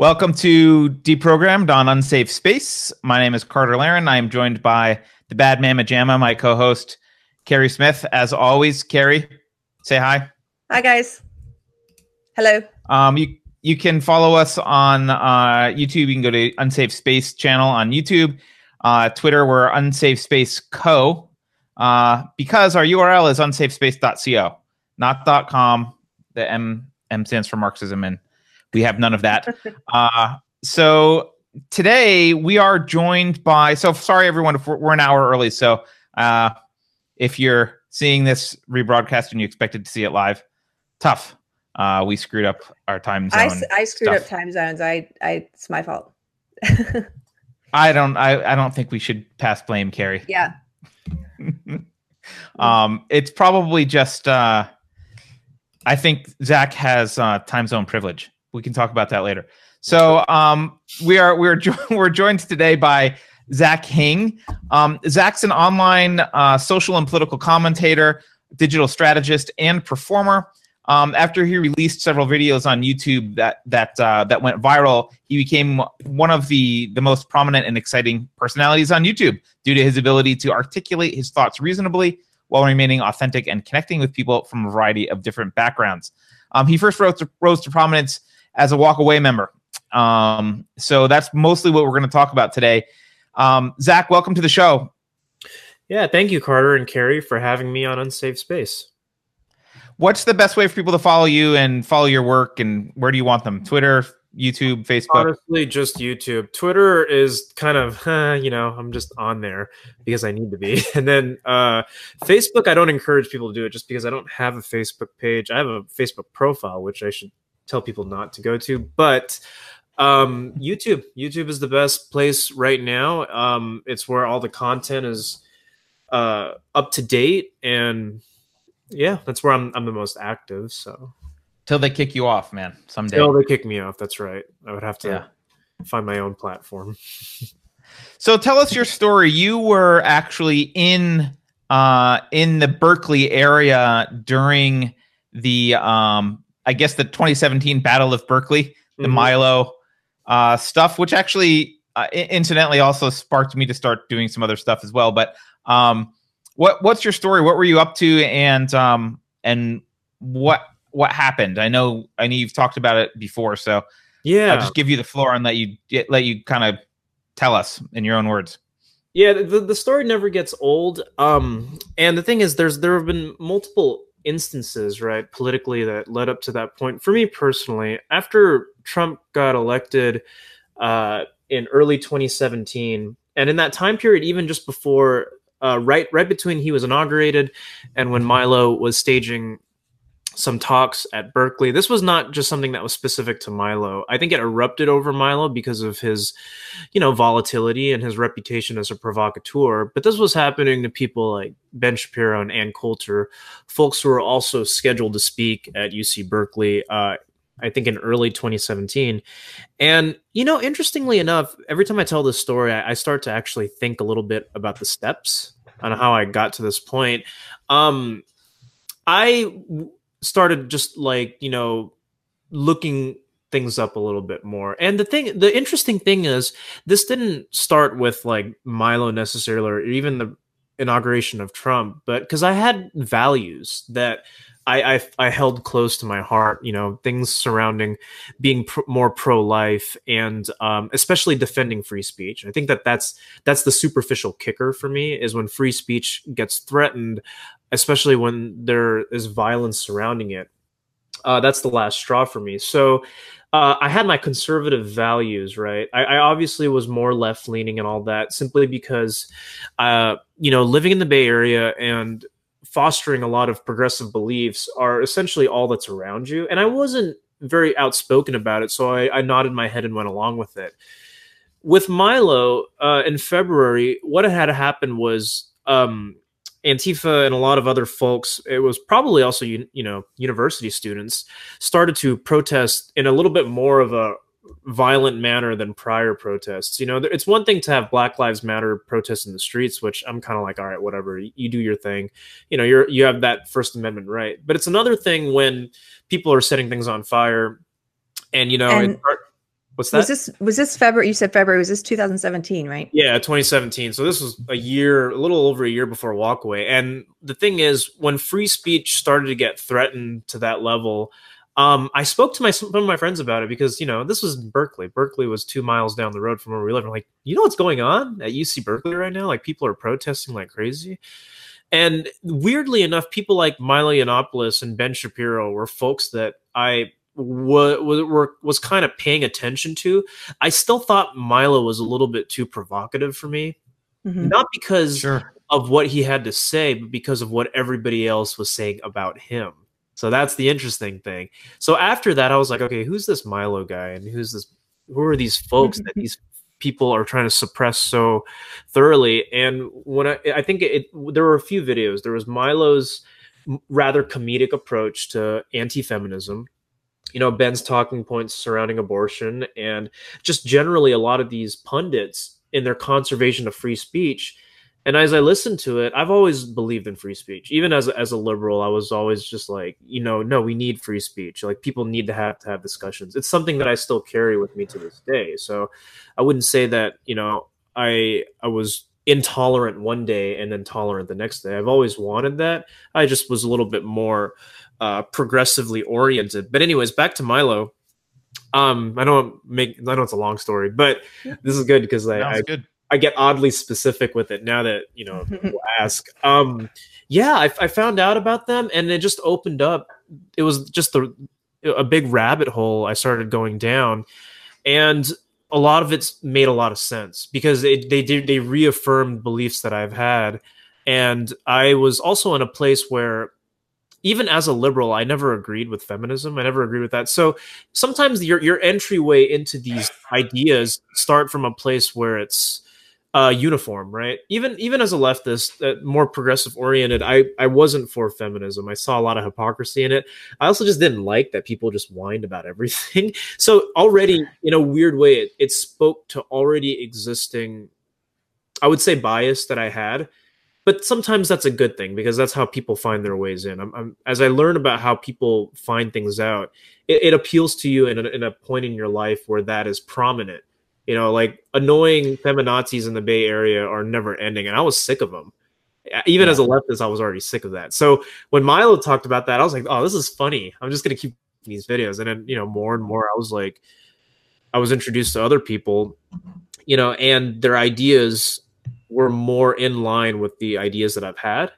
Welcome to Deprogrammed on Unsafe Space. My name is Carter Laren. I am joined by the Bad Mama Jamma, my co-host Keri Smith. As always, Keri, say hi. Hi guys. Hello. Um, you you can follow us on uh, YouTube. You can go to Unsafe Space channel on YouTube. Uh, Twitter, we're Unsafe Space Co. Uh, because our URL is unsafespace.co, not .com. The M M stands for Marxism and we have none of that. uh, so today we are joined by. So sorry, everyone, if we're, we're an hour early. So uh, if you're seeing this rebroadcast and you expected to see it live, tough. Uh, we screwed up our time zone. I, I screwed stuff. up time zones. I, I, it's my fault. I don't. I, I don't think we should pass blame, Keri. Yeah. um, it's probably just. Uh, I think Zach has uh, time zone privilege we can talk about that later. So um, we are we're jo- we're joined today by Zach Hing. Um, Zach's an online uh, social and political commentator, digital strategist, and performer. Um, after he released several videos on YouTube that that uh, that went viral, he became one of the the most prominent and exciting personalities on YouTube due to his ability to articulate his thoughts reasonably while remaining authentic and connecting with people from a variety of different backgrounds. Um, he first rose to, rose to prominence as a walk away member. Um, so that's mostly what we're going to talk about today. Um, Zach, welcome to the show. Yeah, thank you, Carter and Keri, for having me on Unsafe Space. What's the best way for people to follow you and follow your work, and where do you want them? Twitter, YouTube, Facebook? Honestly, just YouTube. Twitter is kind of, uh, you know, I'm just on there because I need to be. And then uh, Facebook, I don't encourage people to do it just because I don't have a Facebook page. I have a Facebook profile, which I should tell people not to go to. But um, YouTube, YouTube is the best place right now. Um, it's where all the content is uh, up to date, and yeah, that's where I'm I'm the most active. So till they kick you off, man, someday. Till they kick me off. That's right. I would have to yeah. find my own platform. so tell us your story. You were actually in uh, in the Berkeley area during the um, I guess the 2017 Battle of Berkeley, the mm-hmm. Milo uh, stuff, which actually uh, incidentally also sparked me to start doing some other stuff as well. But um, what what's your story? What were you up to, and um, and what what happened? I know I know you've talked about it before, so yeah, I'll just give you the floor and let you let you kind of tell us in your own words. Yeah, the, the story never gets old. Um, and the thing is, there's there have been multiple instances, right, politically that led up to that point. For me personally, after Trump got elected uh, in early 2017, and in that time period, even just before, uh, right, right between he was inaugurated and when Milo was staging some talks at Berkeley. This was not just something that was specific to Milo. I think it erupted over Milo because of his, you know, volatility and his reputation as a provocateur. But this was happening to people like Ben Shapiro and Ann Coulter, folks who were also scheduled to speak at UC Berkeley. Uh, I think in early 2017. And, you know, interestingly enough, every time I tell this story, I, I start to actually think a little bit about the steps on how I got to this point. Um, I started just like you know looking things up a little bit more. And the thing, the interesting thing is, this didn't start with like Milo necessarily, or even the inauguration of Trump, but because I had values that I, I, I held close to my heart. You know, things surrounding being pr- more pro life and um, especially defending free speech. I think that that's that's the superficial kicker for me is when free speech gets threatened especially when there is violence surrounding it. Uh, that's the last straw for me. So uh, I had my conservative values, right? I, I obviously was more left leaning and all that simply because, uh, you know, living in the Bay Area and fostering a lot of progressive beliefs are essentially all that's around you. And I wasn't very outspoken about it, so I, I nodded my head and went along with it. With Milo uh, in February, what had happened was um, Antifa and a lot of other folks, it was probably also you, you know university students, started to protest in a little bit more of a violent manner than prior protests. You know, it's one thing to have Black Lives Matter protests in the streets, which I'm kind of like, all right, whatever, you do your thing. You know, you're you have that First Amendment right, but it's another thing when people are setting things on fire, and you know. And- What's that? Was this was this February? You said February. Was this 2017, right? Yeah, 2017. So this was a year, a little over a year before Walkaway. And the thing is, when free speech started to get threatened to that level, um, I spoke to my some of my friends about it because you know this was Berkeley. Berkeley was two miles down the road from where we live. I'm like, you know what's going on at UC Berkeley right now? Like people are protesting like crazy. And weirdly enough, people like Milo Yiannopoulos and Ben Shapiro were folks that I was were, was kind of paying attention to. I still thought Milo was a little bit too provocative for me, mm-hmm. not because sure. of what he had to say, but because of what everybody else was saying about him. So that's the interesting thing. So after that, I was like, okay, who's this Milo guy, and who's this? Who are these folks that these people are trying to suppress so thoroughly? And when I, I think it, there were a few videos. There was Milo's rather comedic approach to anti-feminism you know ben's talking points surrounding abortion and just generally a lot of these pundits in their conservation of free speech. And as i listened to it i've always believed in free speech. Even as a, as a liberal i was always just like you know no we need free speech. Like people need to have to have discussions. It's something that i still carry with me to this day. So i wouldn't say that you know i i was intolerant one day and then tolerant the next day. I've always wanted that. I just was a little bit more uh, progressively oriented. But anyways, back to Milo. Um, I don't make I know it's a long story, but this is good because I, I, good. I get oddly specific with it now that you know people ask. Um, yeah, I, I found out about them, and it just opened up. It was just a, a big rabbit hole I started going down, and a lot of it's made a lot of sense because it, they did they reaffirmed beliefs that I've had, and I was also in a place where even as a liberal, I never agreed with feminism. I never agreed with that. So sometimes your your entryway into these ideas start from a place where it's uh, uniform, right? Even even as a leftist, uh, more progressive oriented, I I wasn't for feminism. I saw a lot of hypocrisy in it. I also just didn't like that people just whined about everything. So already, in a weird way, it, it spoke to already existing, I would say, bias that I had but sometimes that's a good thing because that's how people find their ways in. I'm, I'm, as I learn about how people find things out, it, it appeals to you in a, in a point in your life where that is prominent. You know, like annoying feminazis in the Bay Area are never ending, and I was sick of them. Even yeah. as a leftist, I was already sick of that. So when Milo talked about that, I was like, "Oh, this is funny. I'm just gonna keep these videos." And then, you know, more and more, I was like, I was introduced to other people, you know, and their ideas were more in line with the ideas that I've had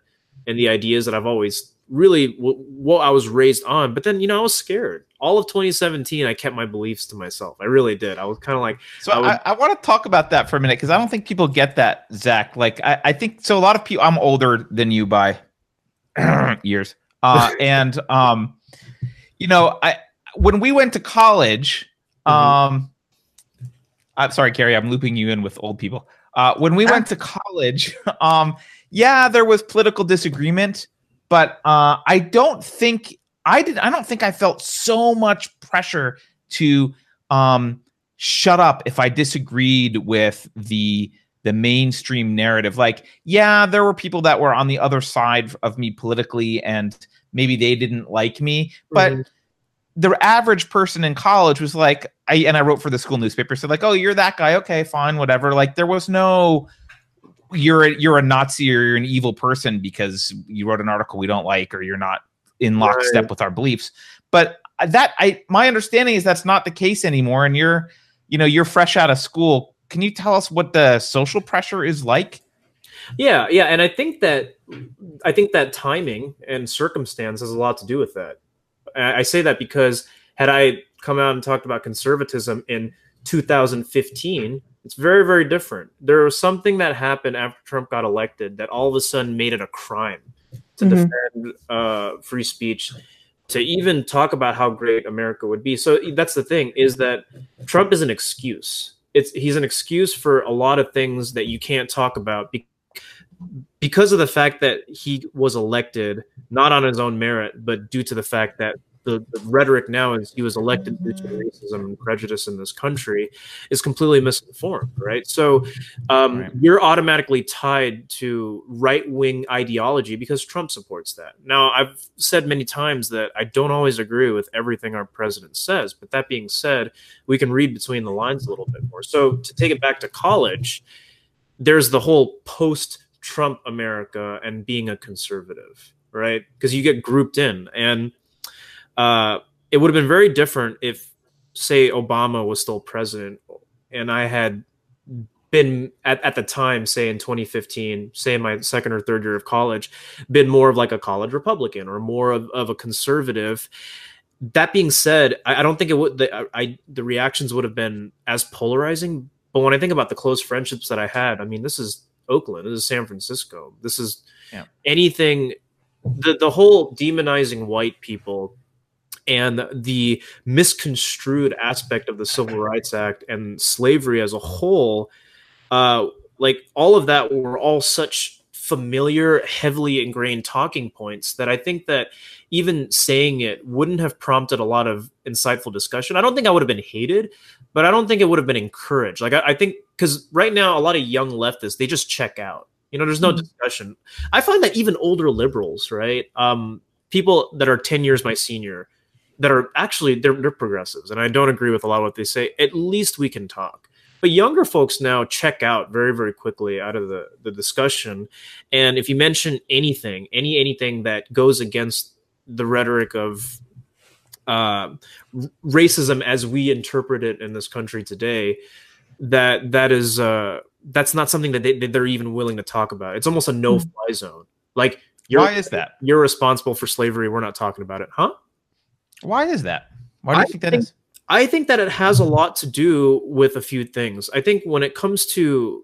and the ideas that I've always really what I was raised on. But then, you know, I was scared. All of 2017, I kept my beliefs to myself. I really did. I was kind of like. So I, would, I, I want to talk about that for a minute because I don't think people get that, Zach. Like, I, I think so. A lot of people. I'm older than you by years, uh, and um, you know, I when we went to college, mm-hmm. um, I'm sorry, Keri, I'm looping you in with old people. Uh, when we went to college, um, yeah, there was political disagreement, but uh, I don't think I did. I don't think I felt so much pressure to um, shut up if I disagreed with the the mainstream narrative. Like, yeah, there were people that were on the other side of me politically, and maybe they didn't like me, but. Mm-hmm the average person in college was like I and I wrote for the school newspaper said like oh you're that guy. Okay fine whatever. Like there was no you're a, you're a Nazi or you're an evil person because you wrote an article we don't like or you're not in lockstep right. with our beliefs. But that I my understanding is that's not the case anymore and you're you know you're fresh out of school. Can you tell us what the social pressure is like? Yeah yeah and I think that I think that timing and circumstance has a lot to do with that I say that because had I come out and talked about conservatism in 2015, it's very, very different. There was something that happened after Trump got elected that all of a sudden made it a crime to mm-hmm. defend uh, free speech, to even talk about how great America would be. So that's the thing is that Trump is an excuse. It's he's an excuse for a lot of things that you can't talk about because of the fact that he was elected not on his own merit, but due to the fact that the, the rhetoric now is he was elected due to racism and prejudice in this country is completely misinformed, right? So um, right. you're automatically tied to right wing ideology because Trump supports that. Now, I've said many times that I don't always agree with everything our president says, but that being said, we can read between the lines a little bit more. So to take it back to college, there's the whole post Trump America and being a conservative, right? Because you get grouped in. And uh, it would have been very different if, say, Obama was still president and I had been at, at the time, say in 2015, say in my second or third year of college, been more of like a college Republican or more of, of a conservative. That being said, I, I don't think it would the, I the reactions would have been as polarizing. But when I think about the close friendships that I had, I mean, this is Oakland, this is San Francisco, this is yeah. anything. The the whole demonizing white people and the misconstrued aspect of the Civil Rights Act and slavery as a whole, uh, like all of that were all such familiar, heavily ingrained talking points that I think that even saying it wouldn't have prompted a lot of insightful discussion. I don't think I would have been hated, but I don't think it would have been encouraged. Like I, I think because right now a lot of young leftists they just check out. You know, there's no mm-hmm. discussion. I find that even older liberals, right? Um, people that are 10 years my senior, that are actually they're, they're progressives and i don't agree with a lot of what they say at least we can talk but younger folks now check out very very quickly out of the, the discussion. And if you mention anything any anything that goes against the rhetoric of uh, racism as we interpret it in this country today that that is uh, that's not something that, they, that they're even willing to talk about. It's almost a no-fly hmm. zone. Like why is that? you're responsible for slavery. We're not talking about it. Huh? Why is that? Why do you I think that think, is? I think that it has a lot to do with a few things. I think when it comes to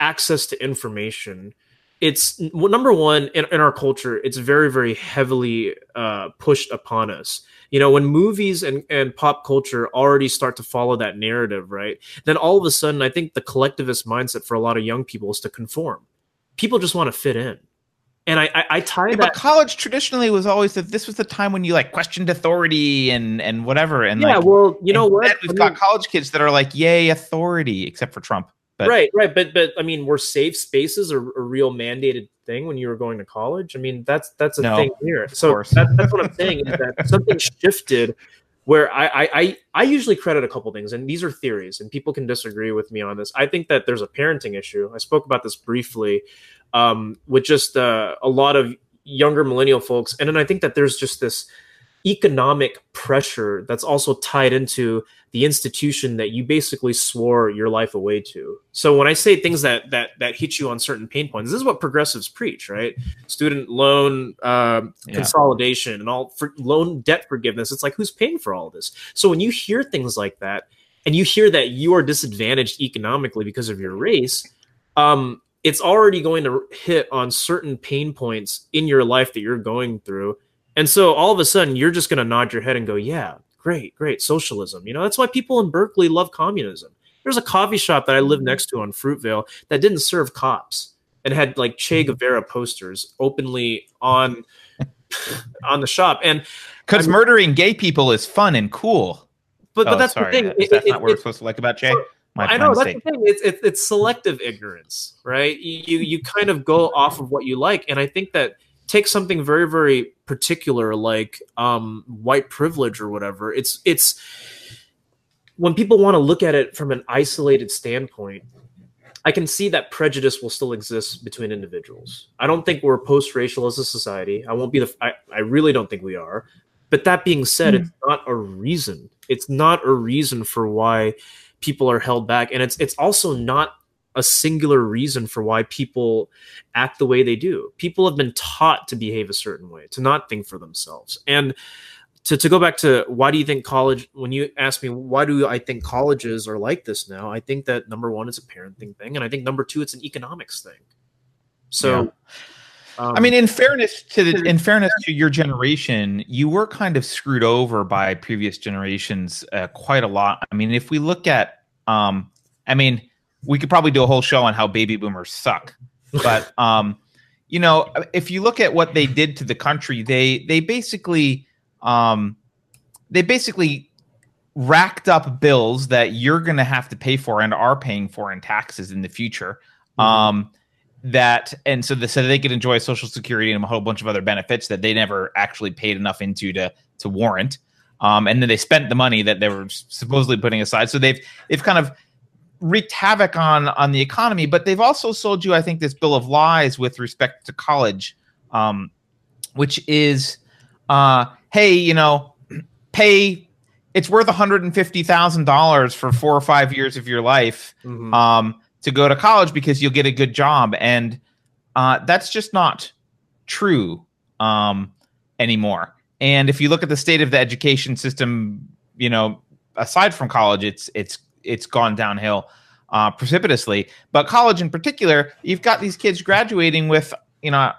access to information, it's well, number one in, in, our culture, it's very, very heavily uh, pushed upon us. You know, when movies and, and pop culture already start to follow that narrative, right? Then all of a sudden, I think the collectivist mindset for a lot of young people is to conform. People just want to fit in and I I, I tie yeah, that. But college traditionally was always that this was the time when you like questioned authority and and whatever. And yeah, like, well, you know what? We've I got mean, college kids that are like, "Yay, authority!" Except for Trump. But, right, right, but but I mean, were safe spaces a, a, real mandated thing when you were going to college? I mean, that's that's a no, thing here. So that, that's what I'm saying is that something shifted where I, I I usually credit a couple things, and these are theories, and people can disagree with me on this. I think that there's a parenting issue. I spoke about this briefly um, with just uh, a lot of younger millennial folks. And then I think that there's just this economic pressure that's also tied into the institution that you basically swore your life away to. So when I say things that that that hit you on certain pain points, this is what progressives preach, right? Student loan um, yeah. consolidation and all for loan debt forgiveness. It's like who's paying for all this? So when you hear things like that, and you hear that you are disadvantaged economically because of your race, um, it's already going to hit on certain pain points in your life that you're going through. And so all of a sudden, you're just going to nod your head and go, yeah, great, great, socialism. You know, that's why people in Berkeley love communism. There's a coffee shop that I live mm-hmm. next to on Fruitvale that didn't serve cops and had like Che mm-hmm. Guevara posters openly on on the shop. And because murdering gay people is fun and cool. But, oh, but that's sorry. the thing. Is that it, not what we're supposed to like about Che? My, I know that's the thing. It's, it's, it's selective ignorance, right? You you kind of go off of what you like, and I think that take something very very particular like um, white privilege or whatever. It's it's when people want to look at it from an isolated standpoint. I can see that prejudice will still exist between individuals. I don't think we're post-racial as a society. I won't be the. I, I really don't think we are. But that being said, mm. it's not a reason. It's not a reason for why people are held back and it's it's also not a singular reason for why people act the way they do. People have been taught to behave a certain way, to not think for themselves. And to, to go back to why do you think college, when you ask me, why do I think colleges are like this now? I think that number one, it's a parenting thing. And I think number two, it's an economics thing. So, yeah. Um, I mean, in fairness to the, in fairness to your generation, you were kind of screwed over by previous generations uh, quite a lot. I mean, if we look at, um, I mean, we could probably do a whole show on how baby boomers suck, but um, you know, if you look at what they did to the country, they they basically um, they basically racked up bills that you're going to have to pay for and are paying for in taxes in the future. Mhm. Um, that and so, the, so they could enjoy Social Security and a whole bunch of other benefits that they never actually paid enough into to to warrant. Um, and then they spent the money that they were supposedly putting aside. So they've they've kind of wreaked havoc on on the economy, but they've also sold you, I think, this bill of lies with respect to college, um, which is, uh, hey, you know, pay. It's worth one hundred and fifty thousand dollars for four or five years of your life Mhm. um, to go to college because you'll get a good job, and uh, that's just not true um, anymore. And if you look at the state of the education system, you know, aside from college, it's it's it's gone downhill uh, precipitously. But college in particular, you've got these kids graduating with, you know,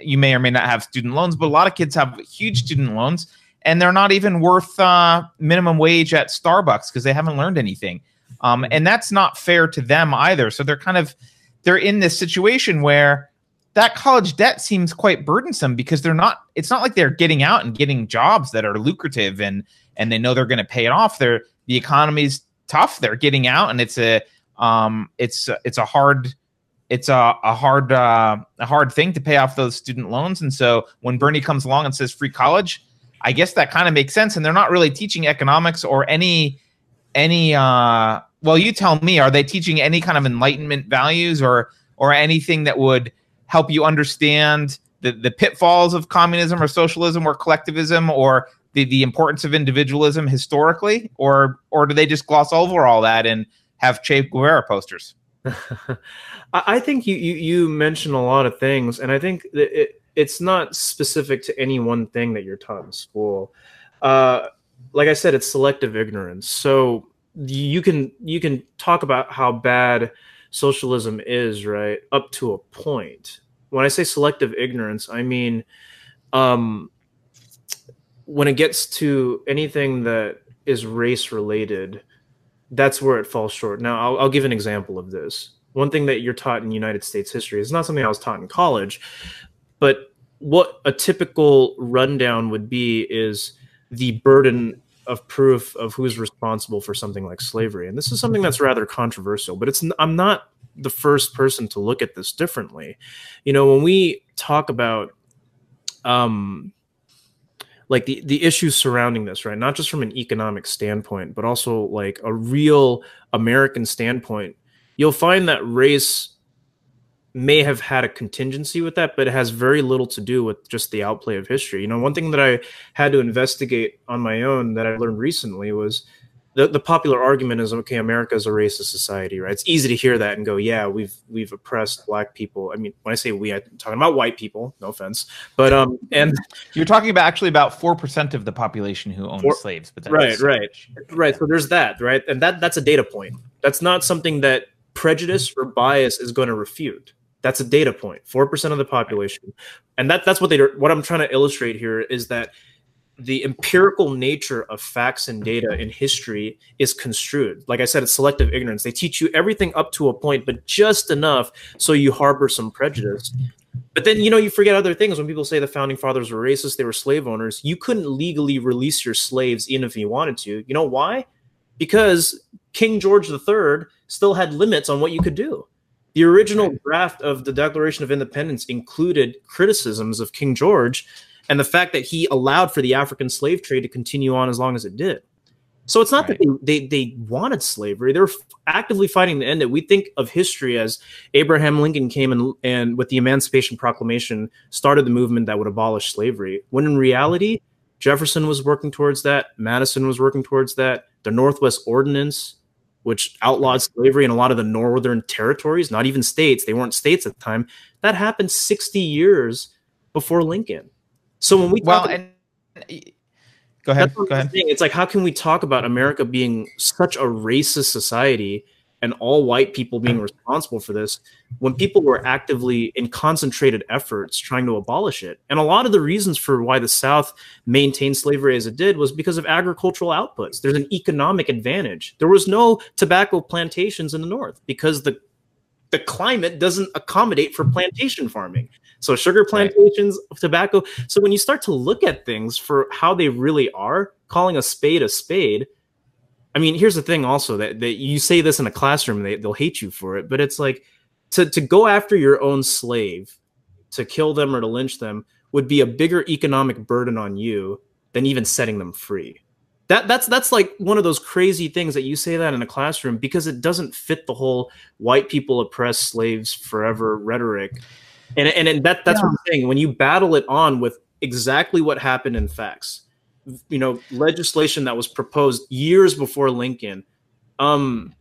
you may or may not have student loans, but a lot of kids have huge student loans, and they're not even worth uh, minimum wage at Starbucks because they haven't learned anything. Um, and that's not fair to them either. So they're kind of they're in this situation where that college debt seems quite burdensome because they're not it's not like they're getting out and getting jobs that are lucrative and and they know they're going to pay it off. They're the economy's tough. They're getting out and it's a um it's it's a hard it's a, a hard uh, a hard thing to pay off those student loans. And so when bernie comes along and says free college i guess that kind of makes sense. And they're not really teaching economics or any any uh well you tell me are they teaching any kind of enlightenment values or or anything that would help you understand the, the pitfalls of communism or socialism or collectivism or the, the importance of individualism historically or or do they just gloss over all that and have Che Guevara posters I think you, you you mention a lot of things, and I think that it, it's not specific to any one thing that you're taught in school. Uh, like I said, it's selective ignorance. So you can you can talk about how bad socialism is, right, up to a point. When I say selective ignorance, I mean um, when it gets to anything that is race related, that's where it falls short. Now, I'll, I'll give an example of this. One thing that you're taught in United States history is not something I was taught in college, but what a typical rundown would be is the burden of proof of who's responsible for something like slavery. And this is something that's rather controversial, but it's I'm not the first person to look at this differently. You know, when we talk about um like the the issues surrounding this right not just from an economic standpoint but also like a real american standpoint you'll find that race may have had a contingency with that but it has very little to do with just the outplay of history. You know one thing that i had to investigate on my own that i learned recently was the, the popular argument is okay america is a racist society right? It's easy to hear that and go yeah we've we've oppressed black people. I mean when i say we i'm talking about white people no offense but um and you're talking about actually about 4% of the population who owned Four- slaves but right, right. right so there's that right? And that that's a data point. That's not something that prejudice or bias is going to refute that's a data point 4% of the population. And that that's what they what i'm trying to illustrate here is that the empirical nature of facts and data in history is construed. Like i said it's selective ignorance. They teach you everything up to a point but just enough so you harbor some prejudice. But then you know you forget other things. When people say the founding fathers were racist they were slave owners you couldn't legally release your slaves even if you wanted to. You know why? Because king george iii still had limits on what you could do the original draft of the declaration of independence included criticisms of king george and the fact that he allowed for the african slave trade to continue on as long as it did so it's not Right. that they, they they wanted slavery; they were f- actively fighting to end it. We think of history as Abraham Lincoln came and and with the Emancipation Proclamation started the movement that would abolish slavery. When in reality, Jefferson was working towards that. Madison was working towards that. The Northwest Ordinance, which outlawed slavery in a lot of the northern territories, not even states, they weren't states at the time. That happened sixty years before Lincoln. So when we well talk and go ahead go ahead. It's like, how can we talk about America being such a racist society and all white people being responsible for this when people were actively in concentrated efforts trying to abolish it? And a lot of the reasons for why the South maintained slavery as it did was because of agricultural outputs. There's an economic advantage. There was no tobacco plantations in the North because the the climate doesn't accommodate for plantation farming. So sugar plantations, right. tobacco. So when you start to look at things for how they really are, calling a spade a spade. I mean, here's the thing also that, that you say this in a classroom, they, they'll hate you for it, but it's like to, to go after your own slave, to kill them or to lynch them would be a bigger economic burden on you than even setting them free. That that's that's like one of those crazy things that you say that in a classroom because it doesn't fit the whole white people oppress slaves forever rhetoric. And and, and that that's yeah. what I'm saying. When you battle it on with exactly what happened in facts, you know, legislation that was proposed years before Lincoln, um,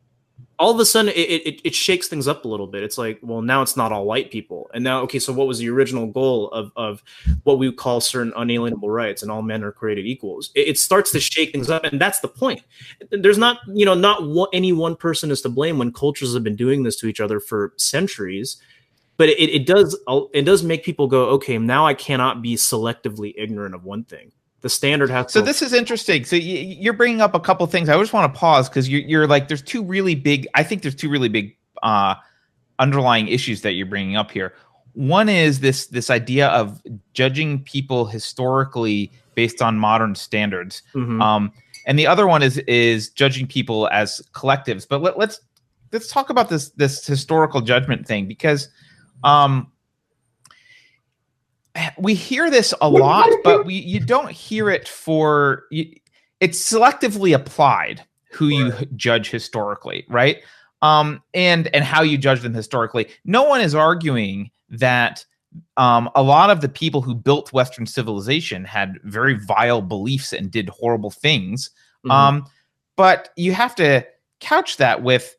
all of a sudden it, it, it shakes things up a little bit. It's like, well, now it's not all white people. And now, okay, so what was the original goal of, of what we call certain unalienable rights and all men are created equals? It, it starts to shake things up. And that's the point. There's not, you know, not one, any one person is to blame when cultures have been doing this to each other for centuries. But it, it does it does make people go, okay, now I cannot be selectively ignorant of one thing the standard has so to- this is interesting. So you're bringing up a couple things. I just want to pause because you're, you're like there's two really big i think there's two really big uh underlying issues that you're bringing up here. One is this this idea of judging people historically based on modern standards. Mm-hmm. um and the other one is is judging people as collectives. But let, let's let's talk about this this historical judgment thing because um we hear this a lot, but we you don't hear it for you, it's selectively applied who you judge historically, right? Um, and and how you judge them historically. No one is arguing that um, a lot of the people who built Western civilization had very vile beliefs and did horrible things. Mm-hmm. Um, but you have to couch that with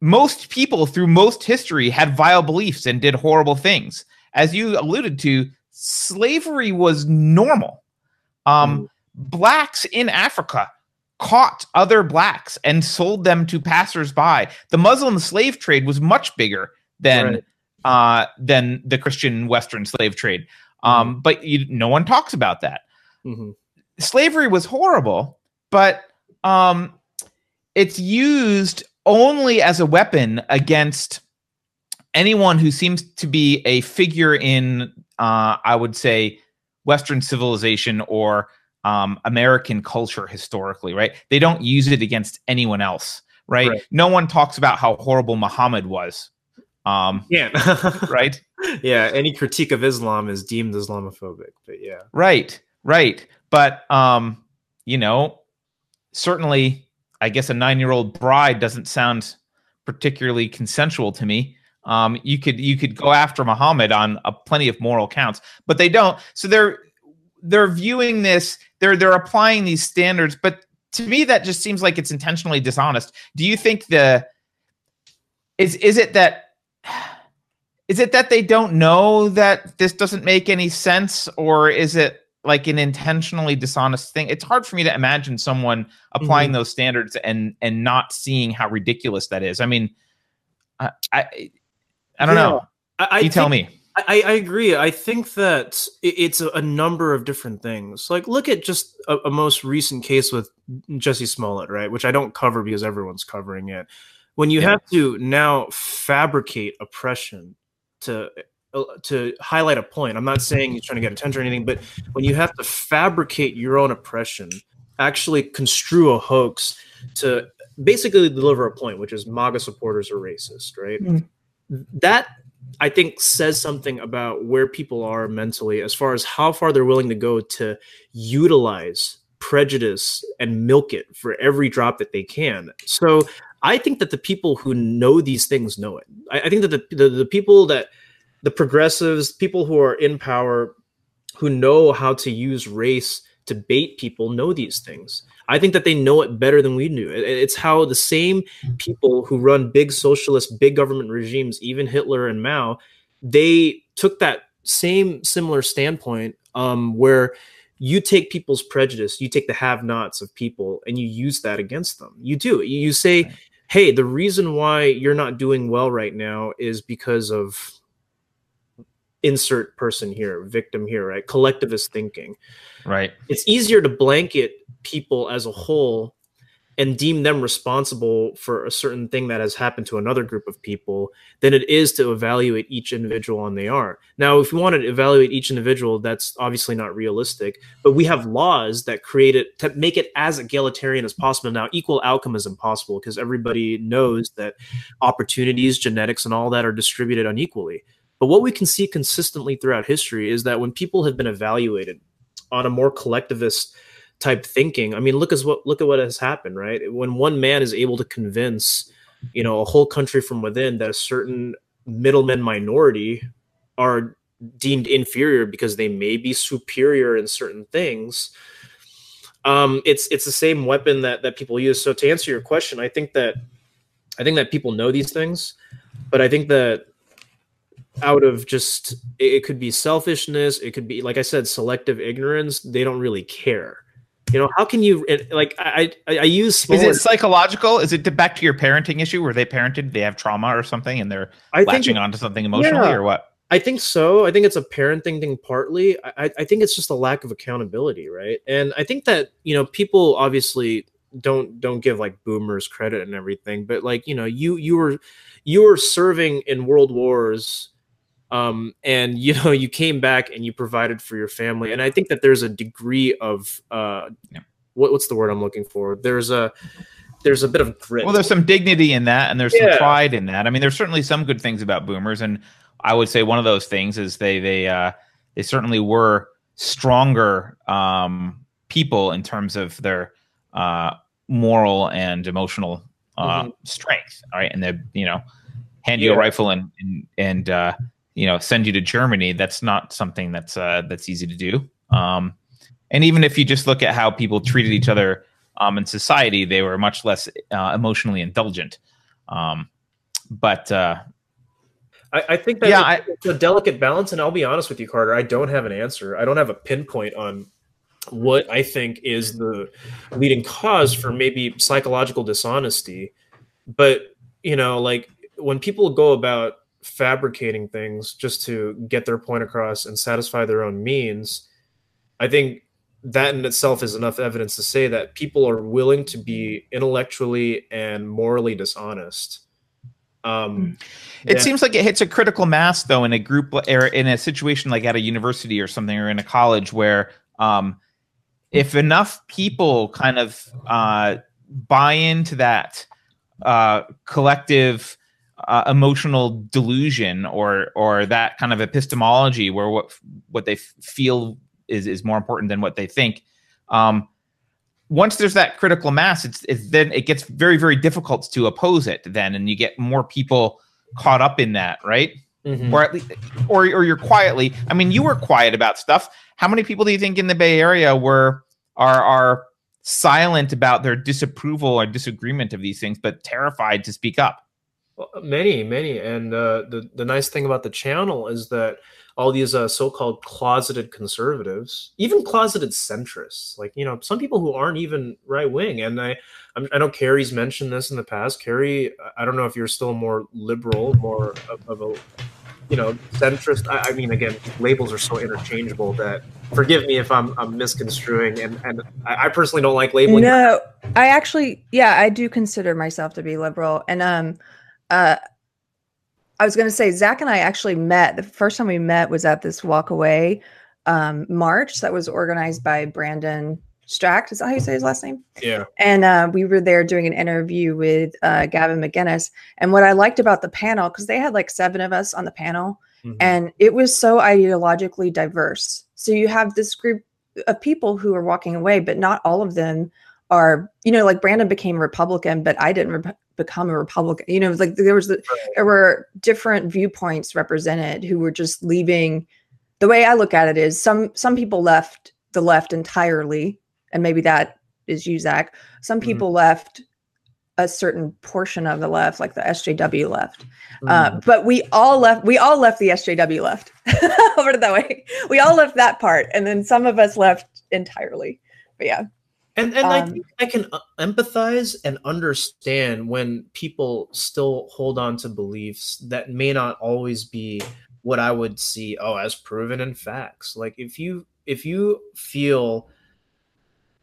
most people through most history had vile beliefs and did horrible things. As you alluded to, slavery was normal. Um, mm. Blacks in Africa caught other blacks and sold them to passersby. The Muslim slave trade was much bigger than right. uh, than the Christian Western slave trade. Um, mm But you, no one talks about that. Mm-hmm. Slavery was horrible, but um, it's used only as a weapon against anyone who seems to be a figure in uh, I would say, Western civilization or um, American culture historically, right? They don't use it against anyone else, right? right. No one talks about how horrible Muhammad was. Um, yeah. right? Yeah. Any critique of Islam is deemed Islamophobic, but yeah. Right. Right. But, um, you know, certainly, I guess a nine year old bride doesn't sound particularly consensual to me. Um, you could you could go after Muhammad on a plenty of moral counts, but they don't. So they're they're viewing this. They're they're applying these standards, but to me that just seems like it's intentionally dishonest. Do you think the is is it that is it that they don't know that this doesn't make any sense, or is it like an intentionally dishonest thing? It's hard for me to imagine someone applying mm-hmm. those standards and and not seeing how ridiculous that is. I mean, I, I I don't yeah. know. I, I you think, tell me. I, I, agree. I think that it's a, a, number of different things. Like, look at just a, a, most recent case with Jussie Smollett, right? Which I don't cover because everyone's covering it. When you yeah. have to now fabricate oppression to uh, to highlight a point, I'm not saying he's trying to get attention or anything, but when you have to fabricate your own oppression, actually construe a hoax to basically deliver a point, which is MAGA supporters are racist, right? Mm that I think says something about where people are mentally as far as how far they're willing to go to utilize prejudice and milk it for every drop that they can. So I think that the people who know these things know it. I, I think that the, the, the people that the progressives, people who are in power, who know how to use race to bait people, know these things. I think that they know it better than we do. It's how the same people who run big socialist, big government regimes, even Hitler and Mao, they took that same similar standpoint um, where you take people's prejudice, you take the have-nots of people, and you use that against them. You do. You say, "Hey, the reason why you're not doing well right now is because of." Insert person here, victim here, right? Collectivist thinking. Right. It's easier to blanket people as a whole and deem them responsible for a certain thing that has happened to another group of people than it is to evaluate each individual on they are. Now, if you want to evaluate each individual, that's obviously not realistic, but we have laws that create it to make it as egalitarian as possible. Now, equal outcome is impossible because everybody knows that opportunities, genetics, and all that are distributed unequally. But what we can see consistently throughout history is that when people have been evaluated on a more collectivist type thinking. I mean, look at what look at what has happened, right? When one man is able to convince, you know, a whole country from within that a certain middleman minority are deemed inferior because they may be superior in certain things. Um, it's it's the same weapon that that people use. So to answer your question, I think that I think that people know these things, but I think that out of just it could be selfishness, it could be like I said, selective ignorance. They don't really care. You know how can you like i i, I use smaller, is it psychological? Is it back to your parenting issue? Where they parented they have trauma or something and they're I latching think, onto something emotionally yeah, or what? I think so. I think it's a parenting thing partly. I, I think it's just a lack of accountability right? And i think that you know people obviously don't don't give like boomers credit and everything but like you know you you were you were serving in world wars um, and you know you came back and you provided for your family. And i think that there's a degree of uh, yeah. what, what's the word i'm looking for? There's a there's a bit of grit. Well there's some dignity in that and there's yeah. some pride in that. I mean there's certainly some good things about boomers. And i would say one of those things is they they uh, they certainly were stronger um, people in terms of their uh, moral and emotional uh, mm-hmm. strength all right? And they you know hand you a rifle and and, and uh, you know send you to Germany, that's not something that's uh, that's easy to do. Um, and even if you just look at how people treated each other um, in society, they were much less uh, emotionally indulgent. Um, but uh, I, I, think that yeah, it's a delicate balance. And I'll be honest with you, Carter, I don't have an answer. I don't have a pinpoint on what I think is the leading cause for maybe psychological dishonesty. But you know, like when people go about fabricating things just to get their point across and satisfy their own means, I think that in itself is enough evidence to say that people are willing to be intellectually and morally dishonest. Um, hmm. it seems like it hits a critical mass, though, in a group or in a situation like at a university or something or in a college where um, if enough people kind of uh, buy into that uh, collective uh, emotional delusion or or that kind of epistemology where what what they feel is is more important than what they think. Um, once there's that critical mass it's, it's then it gets very very difficult to oppose it then and you get more people caught up in that right? Mm-hmm. or at least or or you're quietly i mean you were quiet about stuff. How many people do you think in the bay area were are are silent about their disapproval or disagreement of these things but terrified to speak up many, many, and uh, the the nice thing about the channel is that all these uh, so-called closeted conservatives, even closeted centrists, like you know, some people who aren't even right wing, and I, I'm, i know Keri's mentioned this in the past. Keri, I don't know if you're still more liberal, more of, of a, you know, centrist. I, I, mean, again, labels are so interchangeable that forgive me if I'm, I'm misconstruing, and and I, I personally don't like labeling. No, I actually, yeah, I do consider myself to be liberal, and um uh, I was going to say Zach and I actually met. The first time we met was at this walk away um, march that was organized by Brandon Straka. Is that how you say his last name? Yeah. And uh, we were there doing an interview with uh, Gavin McInnes. And what I liked about the panel, because they had like seven of us on the panel, mm-hmm. and it was so ideologically diverse. So you have this group of people who are walking away, but not all of them are, you know, like Brandon became a Republican, but I didn't re- become a Republican. You know, like there was the, there were different viewpoints represented who were just leaving. The way I look at it is some some people left the left entirely, and maybe that is you, Zach. Some mm-hmm. people mm-hmm. left a certain portion of the left, like the SJW left. Uh, mm-hmm. Uh, but we all left. We all left the SJW left. Put it that way. We all left that part, and then some of us left entirely. But yeah. And and um, I think I can uh, empathize and understand when people still hold on to beliefs that may not always be what I would see oh as proven in facts. Like if you if you feel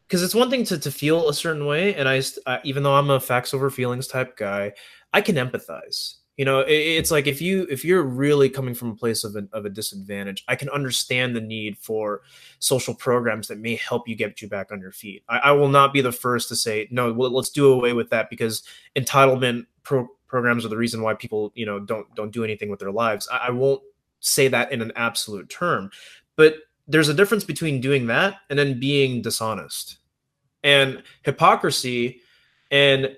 because it's one thing to, to feel a certain way and I, I even though i'm a facts over feelings type guy i can empathize you know it, it's like if you if you're really coming from a place of, of a disadvantage i can understand the need for social programs that may help you get you back on your feet. I, I will not be the first to say no well, let's do away with that because entitlement pro- programs are the reason why people you know don't don't do anything with their lives. I, I won't say that in an absolute term but there's a difference between doing that and then being dishonest. And hypocrisy and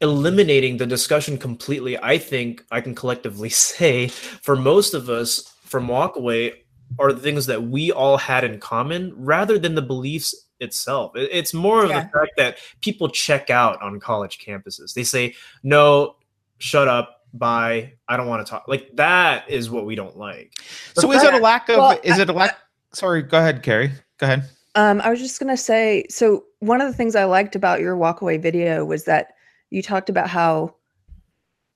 eliminating the discussion completely i think i can collectively say for most of us from walkaway are the things that we all had in common rather than the beliefs itself. It's more of yeah. the fact that people check out on college campuses. They say no shut up bye i don't want to talk. Like that is what we don't like. So is it a lack of well, is it a lack sorry go ahead Keri. Go ahead. Um, I was just going to say so, one of the things I liked about your walkaway video was that you talked about how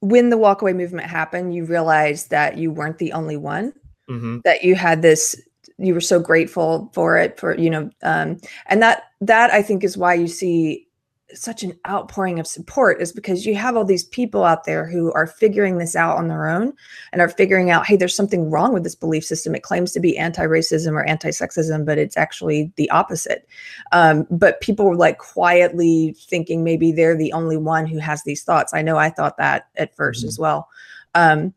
when the walkaway movement happened, you realized that you weren't the only one, mm-hmm. that you had this, you were so grateful for it, for, you know, um, and that, that I think is why you see such an outpouring of support is because you have all these people out there who are figuring this out on their own and are figuring out hey there's something wrong with this belief system. It claims to be anti-racism or anti-sexism but it's actually the opposite. Um, but people were like quietly thinking maybe they're the only one who has these thoughts. I know i thought that at 1st mm-hmm. as well. Um,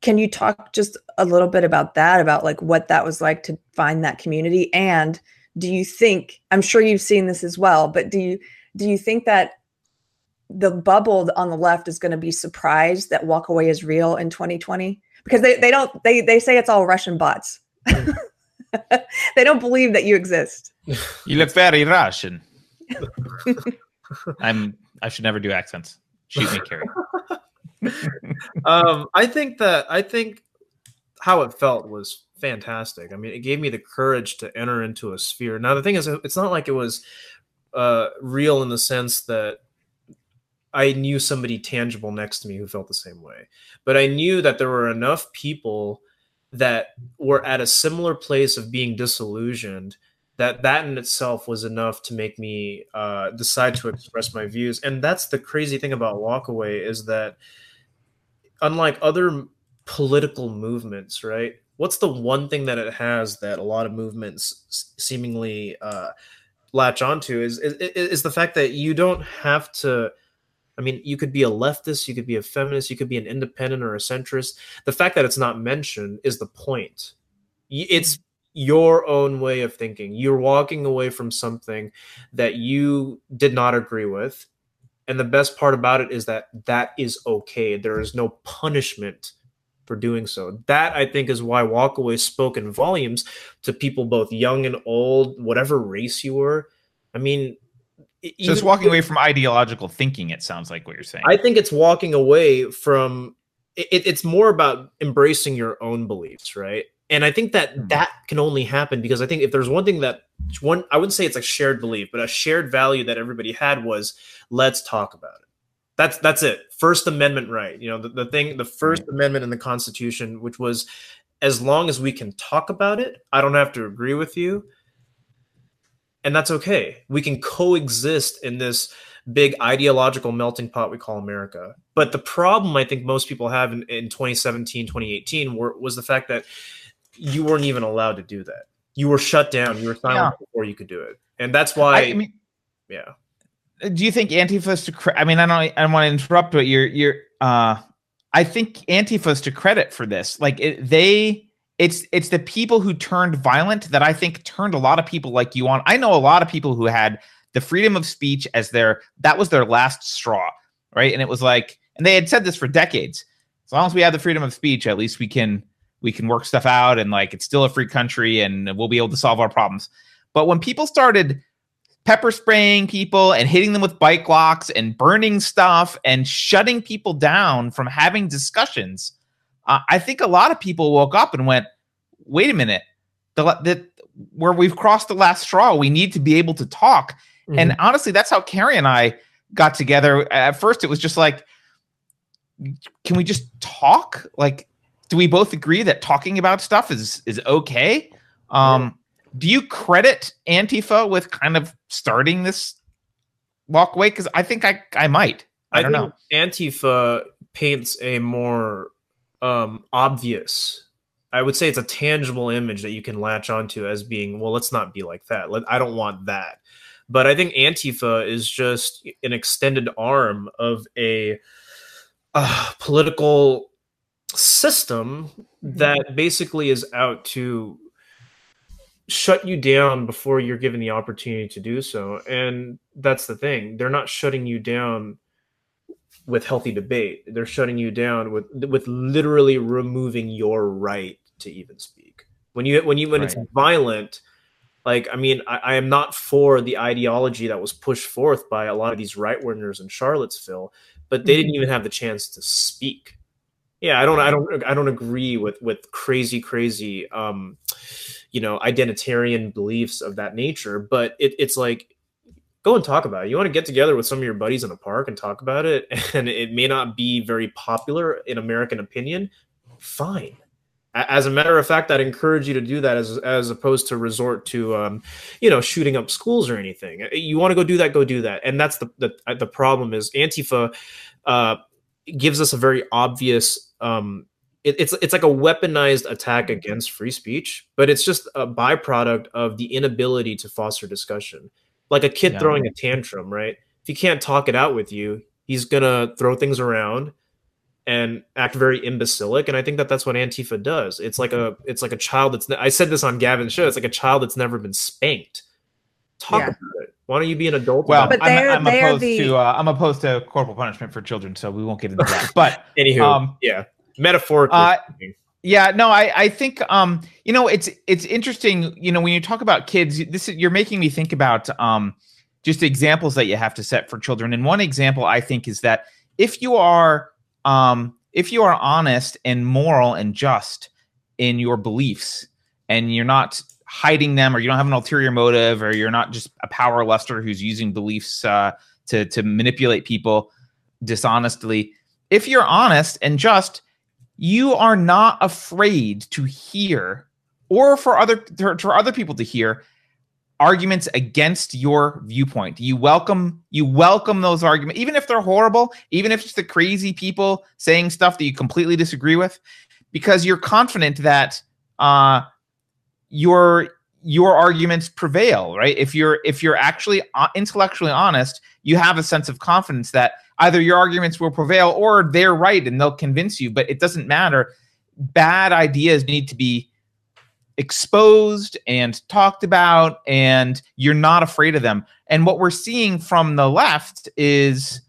can you talk just a little bit about that about like what that was like to find that community? And do you think i'm sure you've seen this as well but do you do you think that the bubble on the left is going to be surprised that walkaway is real in 2020 because they, they don't they they say it's all russian bots. They don't believe that you exist. You look very russian. I'm i should never do accents. Shoot me Keri. Um i think that i think how it felt was fantastic. I mean it gave me the courage to enter into a sphere. Now the thing is it's not like it was uh, real in the sense that I knew somebody tangible next to me who felt the same way. But I knew that there were enough people that were at a similar place of being disillusioned that that in itself was enough to make me uh, decide to express my views. And that's the crazy thing about Walkaway is that unlike other political movements, right? What's the one thing that it has that a lot of movements seemingly uh, latch onto is, is is the fact that you don't have to I mean, you could be a leftist, you could be a feminist, you could be an independent or a centrist. The fact that it's not mentioned is the point. Mm-hmm. It's your own way of thinking. You're walking away from something that you did not agree with. And the best part about it is that that is okay. There is no punishment for doing so. That I think is why Walkaway spoke in volumes to people both young and old, whatever race you were. I mean, so it's walking away from ideological thinking. It sounds like what you're saying. I think it's walking away from. It, it's more about embracing your own beliefs, right? And I think that mm-hmm. that can only happen because I think if there's one thing that one, I wouldn't say it's a shared belief, but a shared value that everybody had was let's talk about it that's that's it. First Amendment right. You know, the, the thing, the first right. amendment in the Constitution, which was as long as we can talk about it, I don't have to agree with you. And that's okay. We can coexist in this big ideological melting pot we call America. But the problem I think most people have in, in 2017, 2018 were, was the fact that you weren't even allowed to do that. You were shut down. You were silent yeah. before you could do it. And that's why, I, I mean, yeah do you think Antifa's to? Cre- I mean, I don't. I don't want to interrupt, but you're. You're. Uh, I think Antifa's to credit for this. Like it, they. It's it's the people who turned violent that I think turned a lot of people like you on. I know a lot of people who had the freedom of speech as their that was their last straw, right? And it was like, and they had said this for decades. As long as we have the freedom of speech, at least we can we can work stuff out, and like it's still a free country, and we'll be able to solve our problems. But when people started pepper spraying people and hitting them with bike locks and burning stuff and shutting people down from having discussions. Uh, I think a lot of people woke up and went, "Wait a minute, the, the where we've crossed the last straw. We need to be able to talk." Mm-hmm. And honestly, that's how Keri and I got together. At first, it was just like, "Can we just talk?" Like, do we both agree that talking about stuff is is okay? Um, do you credit Antifa with kind of starting this Walkaway? Because I think I I might. I, I don't know. Antifa paints a more um, obvious. I would say it's a tangible image that you can latch onto as being, well, let's not be like that. Let, I don't want that. But I think Antifa is just an extended arm of a uh, political system that basically is out to shut you down before you're given the opportunity to do so. And that's the thing. They're not shutting you down with healthy debate. They're shutting you down with with literally removing your right to even speak. When you when you when right. it's violent, like I mean, I, I, am not for the ideology that was pushed forth by a lot of these right wingers in Charlottesville, but they mm-hmm. didn't even have the chance to speak. Yeah, I don't, I don't, I don't agree with with crazy, crazy, um, you know, identitarian beliefs of that nature. But it, it's like go and talk about it. You want to get together with some of your buddies in a park and talk about it, and it may not be very popular in American opinion. Fine. As a matter of fact, I'd encourage you to do that as as opposed to resort to, um, you know, shooting up schools or anything. You want to go do that, go do that. And that's the the, the problem is Antifa uh, gives us a very obvious um, it's it's like a weaponized attack against free speech, but it's just a byproduct of the inability to foster discussion like a kid yeah. throwing a tantrum, right? If he can't talk it out with you, he's gonna throw things around and act very imbecilic. And I think that that's what Antifa does. It's like a it's like a child that's. I said this on Gavin's show. It's like a child that's never been spanked. Talk yeah. about it. Why don't you be an adult? Well, but I'm, I'm opposed the... to uh, I'm opposed to corporal punishment for children, so we won't get into that. But anywho, um, yeah, metaphorically. Uh, yeah, no, I I think um you know it's it's interesting you know when you talk about kids this is, you're making me think about um just examples that you have to set for children and one example I think is that if you are um if you are honest and moral and just in your beliefs and you're not hiding them or you don't have an ulterior motive or you're not just a power luster who's using beliefs uh, to to manipulate people dishonestly if you're honest and just you are not afraid to hear or for other for other people to hear arguments against your viewpoint. You welcome you welcome those arguments even if they're horrible, even if it's the crazy people saying stuff that you completely disagree with because you're confident that uh your your arguments prevail, right? If you're if you're actually uh, intellectually honest, you have a sense of confidence that either your arguments will prevail or they're right and they'll convince you, but it doesn't matter. Bad ideas need to be exposed and talked about, and you're not afraid of them. And what we're seeing from the left is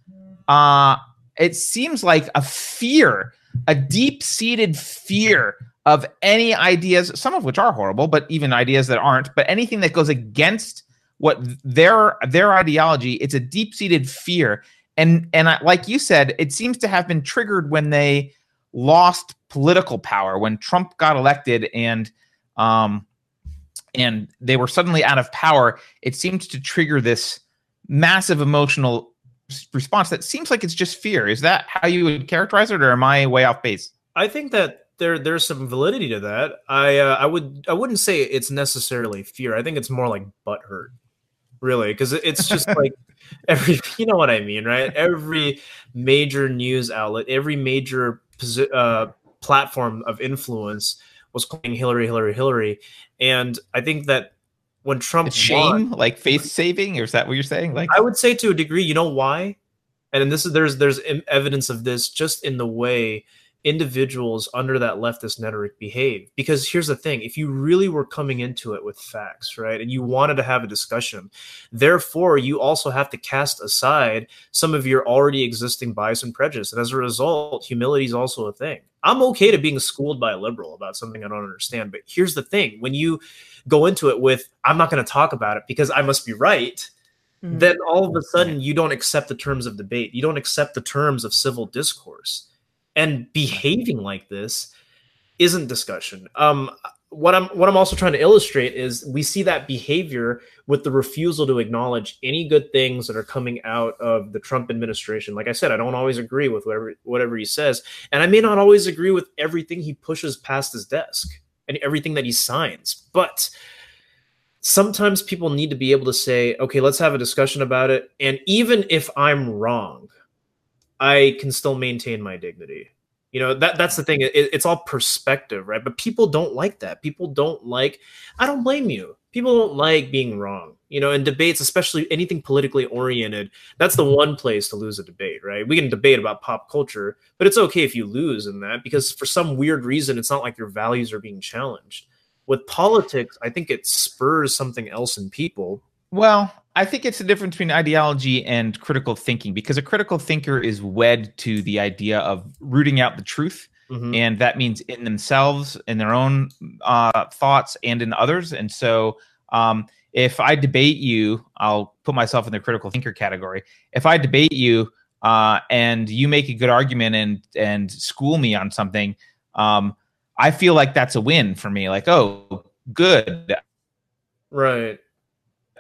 uh, it seems like a fear, a deep seated fear of any ideas, some of which are horrible, but even ideas that aren't, but anything that goes against what their their ideology, it's a deep seated fear and and I, like you said, it seems to have been triggered when they lost political power when Trump got elected and um and they were suddenly out of power. It seemed to trigger this massive emotional response that seems like it's just fear. Is that how you would characterize it, or am I way off base? I think that there there's some validity to that. I uh, I would I wouldn't say it's necessarily fear. I think it's more like butt hurt, really, because it's just like every you know what I mean, right? Every major news outlet, every major uh, platform of influence was calling Hillary, Hillary, Hillary, and I think that when Trump it's shame, like face saving, or is that what you're saying? Like, I would say to a degree. You know why? And this is there's there's evidence of this just in the way individuals under that leftist rhetoric behave. Because here's the thing if you really were coming into it with facts, right, and you wanted to have a discussion, therefore, you also have to cast aside some of your already existing bias and prejudice. And as a result, humility is also a thing. I'm okay to being schooled by a liberal about something I don't understand. But here's the thing when you go into it with, I'm not going to talk about it because I must be right. Mm-hmm. Then all of a sudden, you don't accept the terms of debate. You don't accept the terms of civil discourse and behaving like this isn't discussion. Um, what I'm what I'm also trying to illustrate is we see that behavior with the refusal to acknowledge any good things that are coming out of the Trump administration. Like I said, I don't always agree with whatever whatever he says, and I may not always agree with everything he pushes past his desk and everything that he signs. But sometimes people need to be able to say, okay, let's have a discussion about it. And even if I'm wrong, I can still maintain my dignity. You know, that that's the thing. It, it's all perspective, right? But people don't like that. People don't like, I don't blame you. People don't like being wrong. You know, in debates, especially anything politically oriented, that's the one place to lose a debate, right? We can debate about pop culture, but it's okay if you lose in that because for some weird reason, it's not like your values are being challenged with politics, I think it spurs something else in people. Well, I think it's the difference between ideology and critical thinking because a critical thinker is wed to the idea of rooting out the truth. Mm-hmm. And that means in themselves, in their own uh, thoughts, and in others. And so, um, if I debate you, I'll put myself in the critical thinker category. If I debate you uh, and you make a good argument and and school me on something, um, I feel like that's a win for me. Like, oh, good. Right.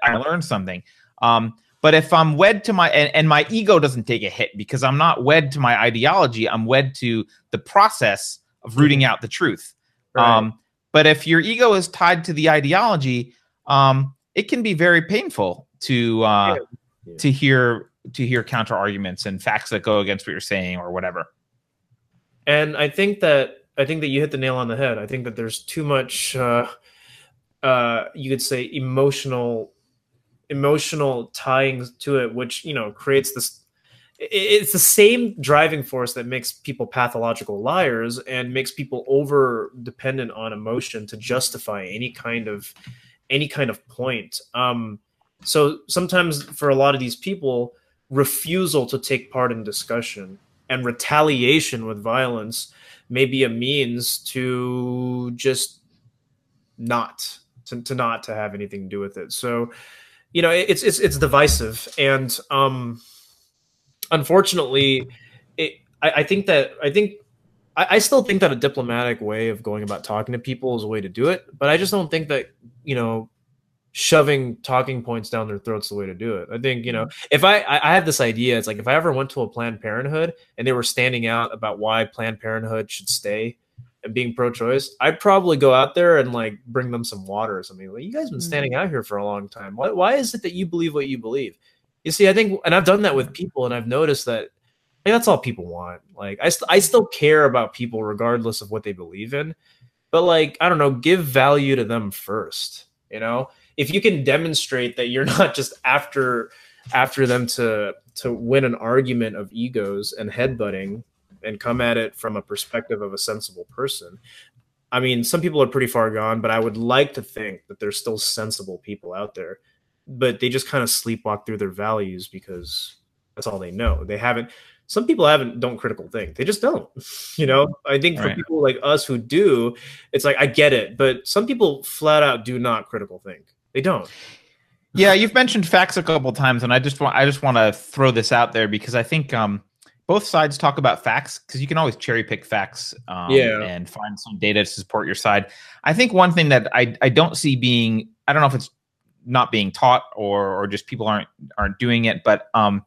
I learned something. Um, but if I'm wed to my and, and, my ego doesn't take a hit because I'm not wed to my ideology, I'm wed to the process of rooting out the truth. Right. Um, but if your ego is tied to the ideology, um, it can be very painful to uh, yeah. Yeah. to hear to hear counter arguments and facts that go against what you're saying or whatever. And I think that I think that you hit the nail on the head. I think that there's too much, uh, uh, you could say, emotional, emotional tying to it, which you know creates this. It's the same driving force that makes people pathological liars and makes people over dependent on emotion to justify any kind of any kind of point. Um, so sometimes for a lot of these people, refusal to take part in discussion and retaliation with violence may be a means to just not to, to not to have anything to do with it. So, you know, it's it's it's divisive, and um, unfortunately, it, I, I think that I think I, I still think that a diplomatic way of going about talking to people is a way to do it, but I just don't think that you know shoving talking points down their throats the way to do it. I think, you know, mm-hmm. if I I have this idea, it's like if I ever went to a Planned Parenthood and they were standing out about why Planned Parenthood should stay being pro-choice, I'd probably go out there and like bring them some water or something. Like, you guys been standing mm-hmm. out here for a long time. Why why is it that you believe what you believe? You see, I think, and I've done that with people, and I've noticed that like, that's all people want. Like, I st- I still care about people regardless of what they believe in, but like, I don't know, give value to them first. You know, if you can demonstrate that you're not just after after them to to win an argument of egos and headbutting and come at it from a perspective of a sensible person. I mean, some people are pretty far gone, but I would like to think that there's still sensible people out there, but they just kind of sleepwalk through their values because that's all they know. They haven't some people haven't don't critical think they just don't you know i think for people like us who do it's like i get it but some people flat out do not critical think they don't. Yeah, you've mentioned facts a couple times, and I just want I just want to throw this out there because I think um, both sides talk about facts because you can always cherry pick facts um, yeah. and find some data to support your side. I think one thing that I I don't see being I don't know if it's not being taught or or just people aren't aren't doing it, but um,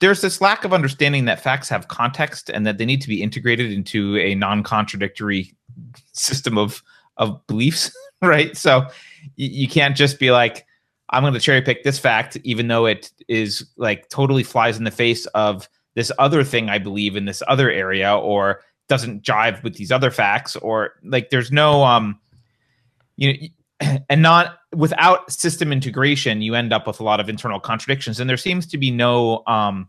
there's this lack of understanding that facts have context and that they need to be integrated into a non-contradictory system of of beliefs, right? So you can't just be like, I'm going to cherry pick this fact, even though it is like totally flies in the face of this other thing I believe in this other area, or doesn't jive with these other facts, or like there's no, um, you know, and not without system integration, you end up with a lot of internal contradictions, and there seems to be no, um,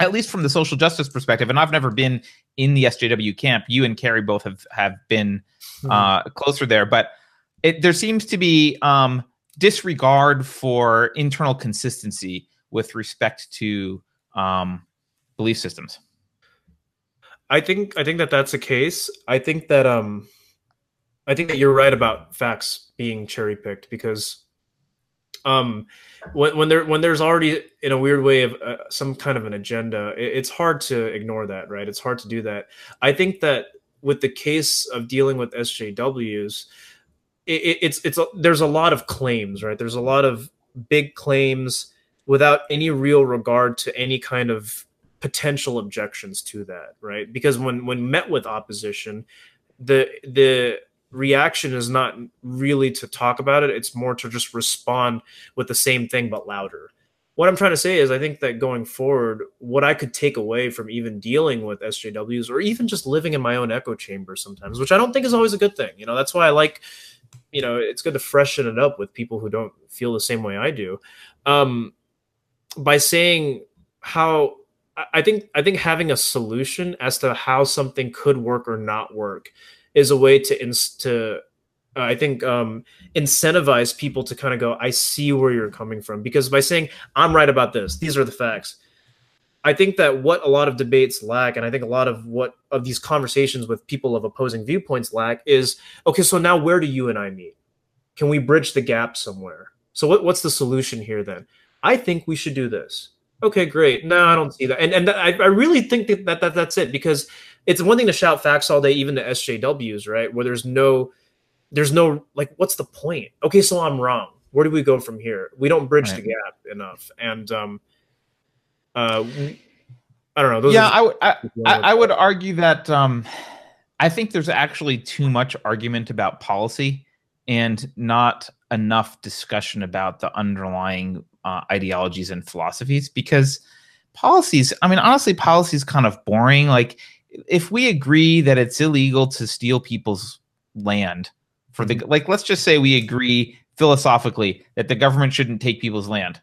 at least from the social justice perspective, and I've never been in the SJW camp. You and Keri both have have been mm-hmm. uh, closer there, but it, there seems to be um, disregard for internal consistency with respect to um, belief systems. I think I think that that's the case. I think that um, I think that you're right about facts being cherry picked because um, when when there when there's already in a weird way of uh, some kind of an agenda, it, it's hard to ignore that, right? It's hard to do that. I think that with the case of dealing with SJWs, it, it's it's a, there's a lot of claims, right? There's a lot of big claims without any real regard to any kind of potential objections to that, right? Because when when met with opposition, the the reaction is not really to talk about it. It's more to just respond with the same thing but louder. What i'm trying to say is i think that going forward what i could take away from even dealing with sjws or even just living in my own echo chamber sometimes which i don't think is always a good thing. You know that's why i like you know it's good to freshen it up with people who don't feel the same way i do. Um by saying how I think I think having a solution as to how something could work or not work is a way to inst- to uh, I think um, incentivize people to kind of go, I see where you're coming from, because by saying I'm right about this, these are the facts. I think that what a lot of debates lack, and I think a lot of what of these conversations with people of opposing viewpoints lack, is okay. So now, where do you and I meet? Can we bridge the gap somewhere? So what, what's the solution here then? I think we should do this. Okay, great. No, I don't see that. And and I, I really think that, that, that that's it because it's one thing to shout facts all day, even to SJWs, right? Where there's no, there's no like, what's the point? Okay, so I'm wrong. Where do we go from here? We don't bridge right. the gap enough, and um, uh, I don't know. Those yeah, I, w- I, I, I would argue that um, I think there's actually too much argument about policy and not enough discussion about the underlying uh, ideologies and philosophies because policies i mean honestly policy is kind of boring like if we agree that it's illegal to steal people's land for the mm-hmm. like let's just say we agree philosophically that the government shouldn't take people's land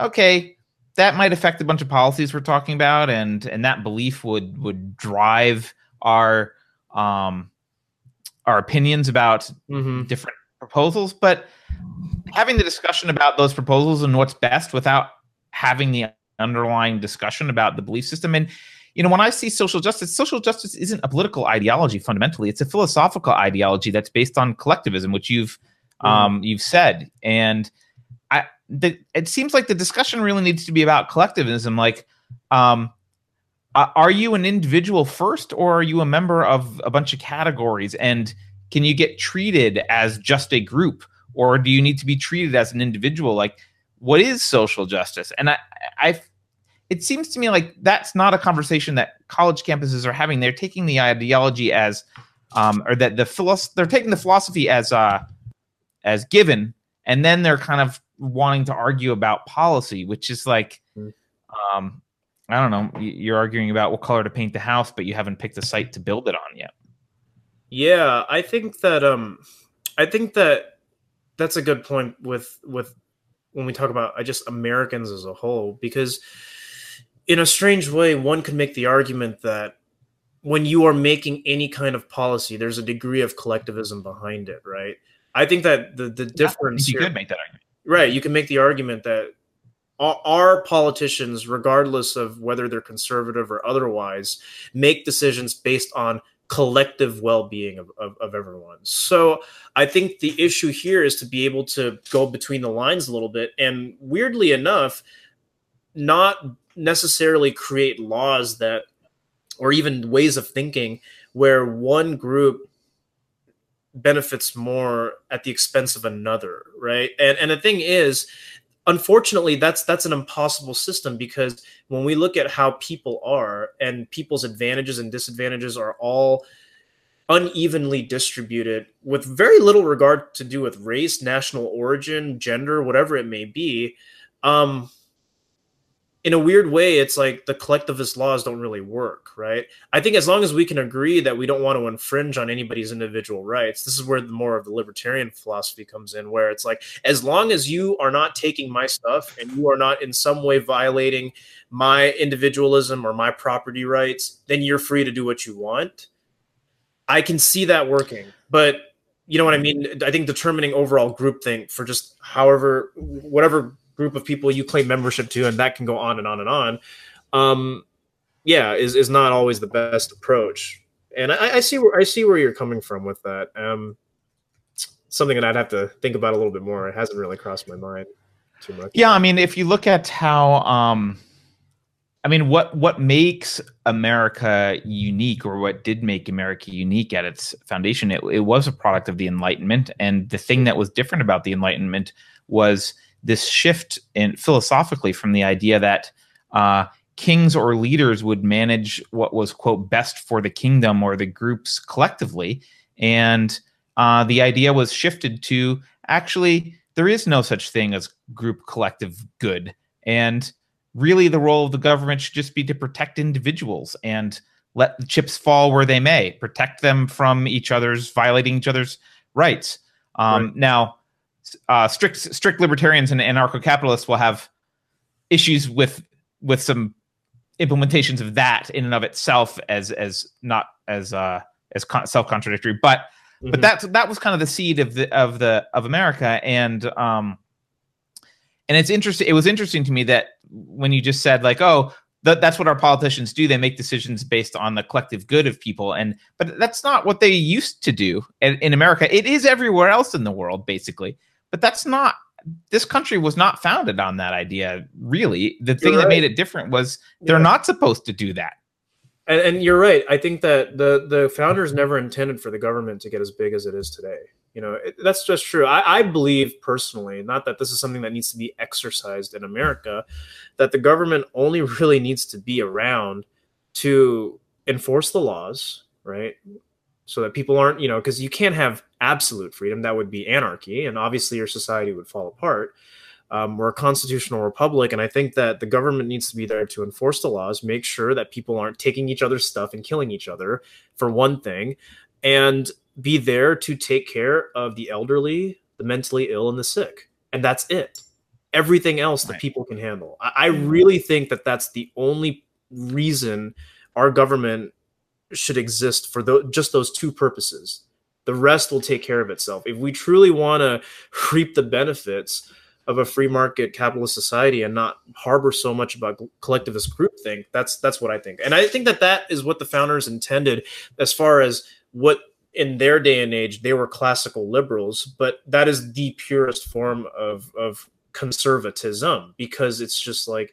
okay that might affect a bunch of policies we're talking about and and that belief would would drive our um our opinions about mm-hmm. different proposals but having the discussion about those proposals and what's best without having the underlying discussion about the belief system and you know, when I see social justice, social justice isn't a political ideology fundamentally. It's a philosophical ideology that's based on collectivism, which you've mm. um, you've said. And I, the, it seems like the discussion really needs to be about collectivism. Like, um, are you an individual first, or are you a member of a bunch of categories? And can you get treated as just a group, or do you need to be treated as an individual? Like, what is social justice? And I, I it seems to me like that's not a conversation that college campuses are having. They're taking the ideology as, um, or that the philosophy, they're taking the philosophy as, uh, as given, and then they're kind of wanting to argue about policy, which is like, um, I don't know. You're arguing about what color to paint the house, but you haven't picked a site to build it on yet. Yeah, I think that um, I think that that's a good point with with when we talk about I just Americans as a whole because in a strange way, one could make the argument that when you are making any kind of policy, there's a degree of collectivism behind it, right? I think that the the difference you here, could make that argument, right? You can make the argument that our politicians, regardless of whether they're conservative or otherwise, make decisions based on collective well-being of, of, of, everyone. So i think the issue here is to be able to go between the lines a little bit and weirdly enough not necessarily create laws that or even ways of thinking where one group benefits more at the expense of another right? And and the thing is unfortunately that's that's an impossible system because when we look at how people are and people's advantages and disadvantages are all unevenly distributed with very little regard to do with race national origin gender whatever it may be um in a weird way, it's like the collectivist laws don't really work, right? I think as long as we can agree that we don't want to infringe on anybody's individual rights, this is where the more of the libertarian philosophy comes in, where it's like, as long as you are not taking my stuff and you are not in some way violating my individualism or my property rights, then you're free to do what you want. I can see that working, but you know what I mean? I think determining overall groupthink for just however, whatever group of people you claim membership to, and that can go on and on and on. Um, yeah, is is not always the best approach. And I, I see where I see where you're coming from with that. Um, something that I'd have to think about a little bit more. It hasn't really crossed my mind too much. Yeah, I mean, if you look at how, um, I mean, what what makes America unique, or what did make America unique at its foundation, it, it was a product of the Enlightenment, and the thing that was different about the Enlightenment was this shift in philosophically from the idea that uh, kings or leaders would manage what was quote best for the kingdom or the groups collectively and uh, the idea was shifted to actually there is no such thing as group collective good, and really the role of the government should just be to protect individuals and let the chips fall where they may, protect them from each other's violating each other's rights. Um, right. Now, uh, strict strict libertarians and anarcho capitalists will have issues with with some implementations of that in and of itself as as not as uh as con- self contradictory, but mm-hmm. but that's that was kind of the seed of the of the of America. And um and it's interesting it was interesting to me that when you just said like oh th- that's what our politicians do. They make decisions based on the collective good of people. And but that's not what they used to do in, in america. It is everywhere else in the world basically but that's not this country was not founded on that idea really. The thing that made it different was they're yeah. not supposed to do that. And, and, you're right. I think that the the founders never intended for the government to get as big as it is today. You know it, that's just true. I, I believe personally not that this is something that needs to be exercised in america that the government only really needs to be around to enforce the laws right? So that people aren't you know because you can't have absolute freedom that would be anarchy and obviously your society would fall apart um, we're a constitutional republic and i think that the government needs to be there to enforce the laws make sure that people aren't taking each other's stuff and killing each other for one thing and be there to take care of the elderly, the mentally ill, and the sick. And that's it. Everything else right. that people can handle. I, I really think that that's the only reason our government should exist for the, just those two purposes. The rest will take care of itself. If we truly want to reap the benefits of a free market capitalist society and not harbor so much about collectivist groupthink, that's that's what I think. And I think that that is what the founders intended as far as what in their day and age they were classical liberals but that is the purest form of of conservatism because it's just like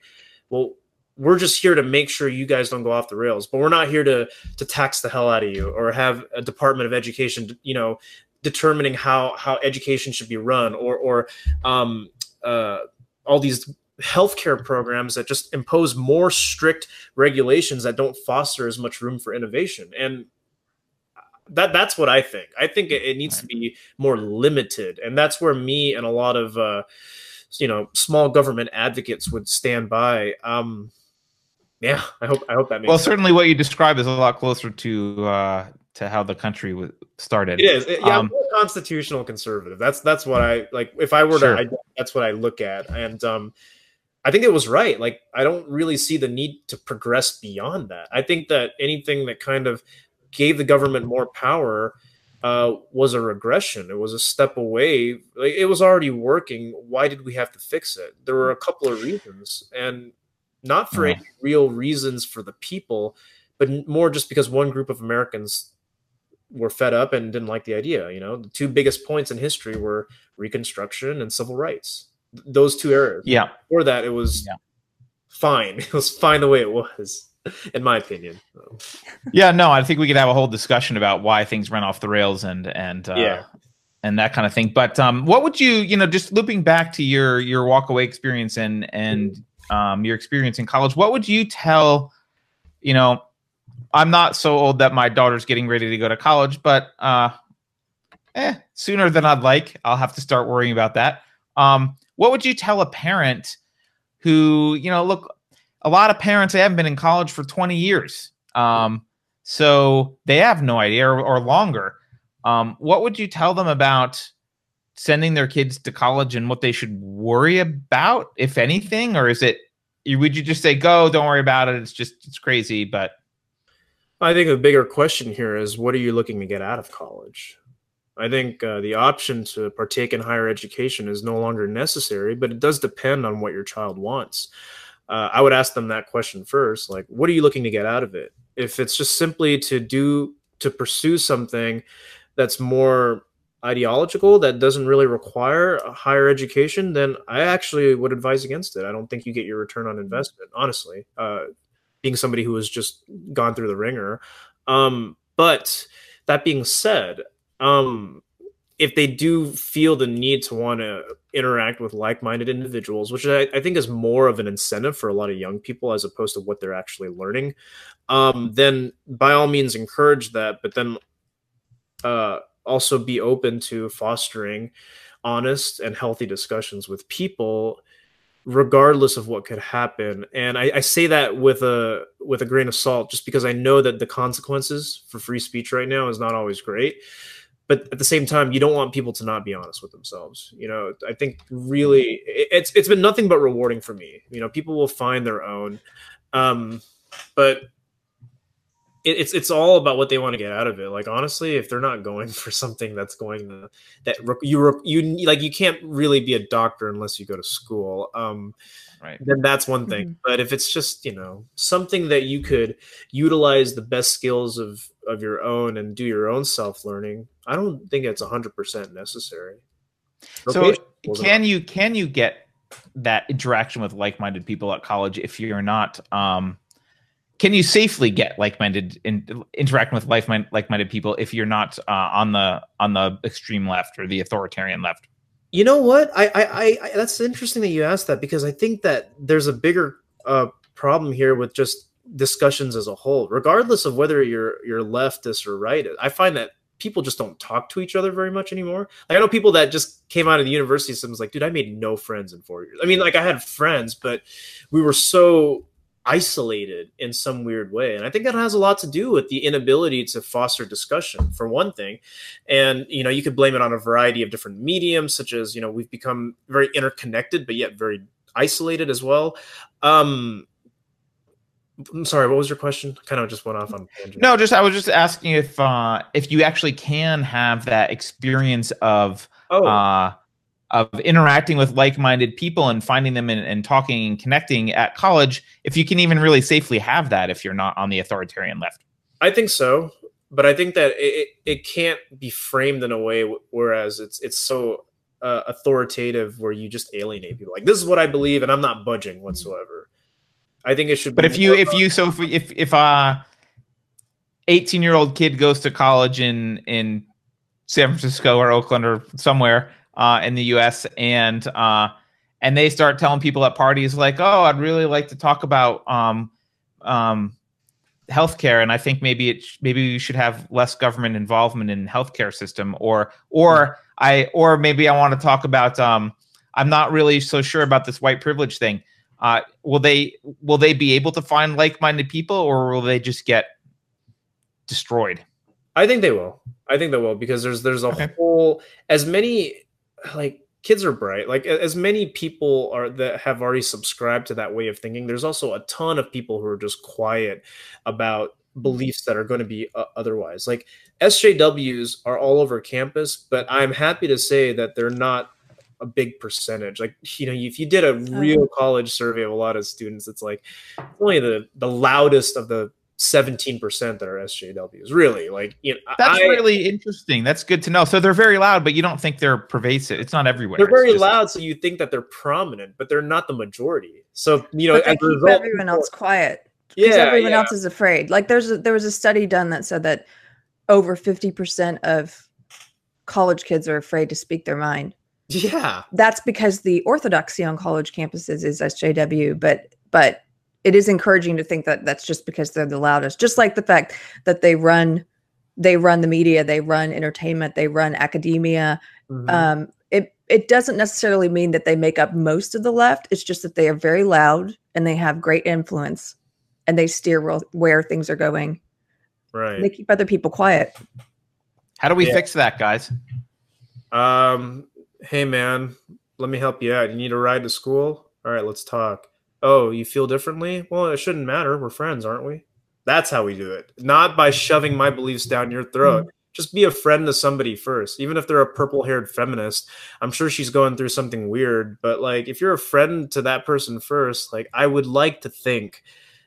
well we're just here to make sure you guys don't go off the rails but we're not here to to tax the hell out of you or have a department of education you know determining how how education should be run or or um uh all these healthcare programs that just impose more strict regulations that don't foster as much room for innovation and that that's what I think. I think it, it needs to be more limited, and that's where me and a lot of uh, you know small government advocates would stand by. Um, yeah, I hope I hope that makes. Well, sense. certainly what you describe is a lot closer to uh, to how the country was started. It is. It, yeah, um, I'm constitutional conservative. That's that's what I like. If I were sure. to, I, that's what I look at, and um, I think it was right. Like, I don't really see the need to progress beyond that. I think that anything that kind of gave the government more power uh, was a regression. It was a step away. Like, it was already working. Why did we have to fix it? There were a couple of reasons, and not for any real reasons for the people, but more just because one group of Americans were fed up and didn't like the idea. You know, the two biggest points in history were Reconstruction and civil rights. Those two eras. Yeah. Before that, it was yeah. fine. It was fine the way it was. in my opinion. yeah, no, I think we could have a whole discussion about why things run off the rails and and uh, yeah. and that kind of thing. But um, what would you, you know, just looping back to your your walk away experience and and um, your experience in college, what would you tell, you know, I'm not so old that my daughter's getting ready to go to college, but uh, eh, sooner than I'd like. I'll have to start worrying about that. Um, what would you tell a parent who, you know, look, a lot of parents they haven't been in college for 20 years um, so they have no idea or, or longer um, what would you tell them about sending their kids to college and what they should worry about if anything or is it would you just say go don't worry about it it's just it's crazy but i think the bigger question here is what are you looking to get out of college i think uh, the option to partake in higher education is no longer necessary but it does depend on what your child wants uh, I would ask them that question first. Like, what are you looking to get out of it? If it's just simply to do to pursue something that's more ideological that doesn't really require a higher education, then I actually would advise against it. I don't think you get your return on investment, honestly. Uh, being somebody who has just gone through the ringer. Um, but that being said, um, if they do feel the need to want to interact with like-minded individuals which I, I, think is more of an incentive for a lot of young people as opposed to what they're actually learning um, then by all means encourage that but then uh, also be open to fostering honest and healthy discussions with people regardless of what could happen. And I, I, say that with a with a grain of salt just because i know that the consequences for free speech right now is not always great. But at the same time you don't want people to not be honest with themselves. You know i think really it's it's been nothing but rewarding for me. You know people will find their own. Um but it, it's it's all about what they want to get out of it. Like honestly, if they're not going for something that's going to that you you like you can't really be a doctor unless you go to school. Um, right. Then that's one thing. Mm-hmm. But if it's just you know something that you could utilize the best skills of of your own and do your own self learning, I don't think it's hundred percent necessary. So can you can you get that interaction with like minded people at college if you're not um can you safely get like-minded in, interacting with like-minded people if you're not uh, on the on the extreme left or the authoritarian left? You know what? I, I i that's interesting that you asked that because i think that there's a bigger uh, problem here with just discussions as a whole regardless of whether you're you're leftist or right i find that people just don't talk to each other very much anymore. Like i know people that just came out of the university system was like dude i made no friends in four years. I mean like i had friends but we were so isolated in some weird way. And I think that has a lot to do with the inability to foster discussion, for one thing. And, you know, you could blame it on a variety of different mediums, such as, you know, we've become very interconnected, but yet very isolated as well. Um, I'm sorry, what was your question? Kind of just went off on tangent. No, just I was just asking if uh if you actually can have that experience of oh. uh of interacting with like-minded people and finding them and, and, talking and connecting at college if you can even really safely have that if you're not on the authoritarian left. I think so but i think that it, it can't be framed in a way whereas it's it's so uh, authoritative where you just alienate people. Like this is what i believe and i'm not budging whatsoever. I think it should but if you if you so if if, if uh 18 year old kid goes to college in in san francisco or oakland or somewhere uh, in the U.S. and uh, and they start telling people at parties like, "Oh, I'd really like to talk about um, um, healthcare, and I think maybe it sh- maybe we should have less government involvement in healthcare system, or or I or maybe I want to talk about um, I'm not really so sure about this white privilege thing. Uh, will they will they be able to find like-minded people, or will they just get destroyed? I think they will. I think they will because there's there's a okay. whole as many like kids are bright. Like as many people are that have already subscribed to that way of thinking there's also a ton of people who are just quiet about beliefs that are going to be uh, otherwise. Like sjws are all over campus but i'm happy to say that they're not a big percentage. Like you know if you did a real college survey of a lot of students it's like only the the loudest of the 17% that are SJWs. Really, like you know, that's I, really interesting. That's good to know. So they're very loud, but you don't think they're pervasive. It's not everywhere. They're very just, loud, so you think that they're prominent, but they're not the majority. So you know, but result, everyone else quiet. Yeah, everyone yeah. else is afraid. Like there's a, there was a study done that said that over 50% of college kids are afraid to speak their mind. Yeah, that's because the orthodoxy on college campuses is SJW, but but it is encouraging to think that that's just because they're the loudest. Just like the fact that they run they run the media they run entertainment they run academia mm-hmm. um, it it doesn't necessarily mean that they make up most of the left. It's just that they are very loud and they have great influence and they steer where things are going. Right. They keep other people quiet. How do we yeah. fix that guys? Um hey man let me help you out. You need a ride to school? All right let's talk oh, you feel differently? Well, it shouldn't matter. We're friends, aren't we? That's how we do it. Not by shoving my beliefs down your throat. Mm-hmm. Just be a friend to somebody first. Even if they're a purple haired feminist, I'm sure she's going through something weird. But like, if you're a friend to that person first, like, I would like to think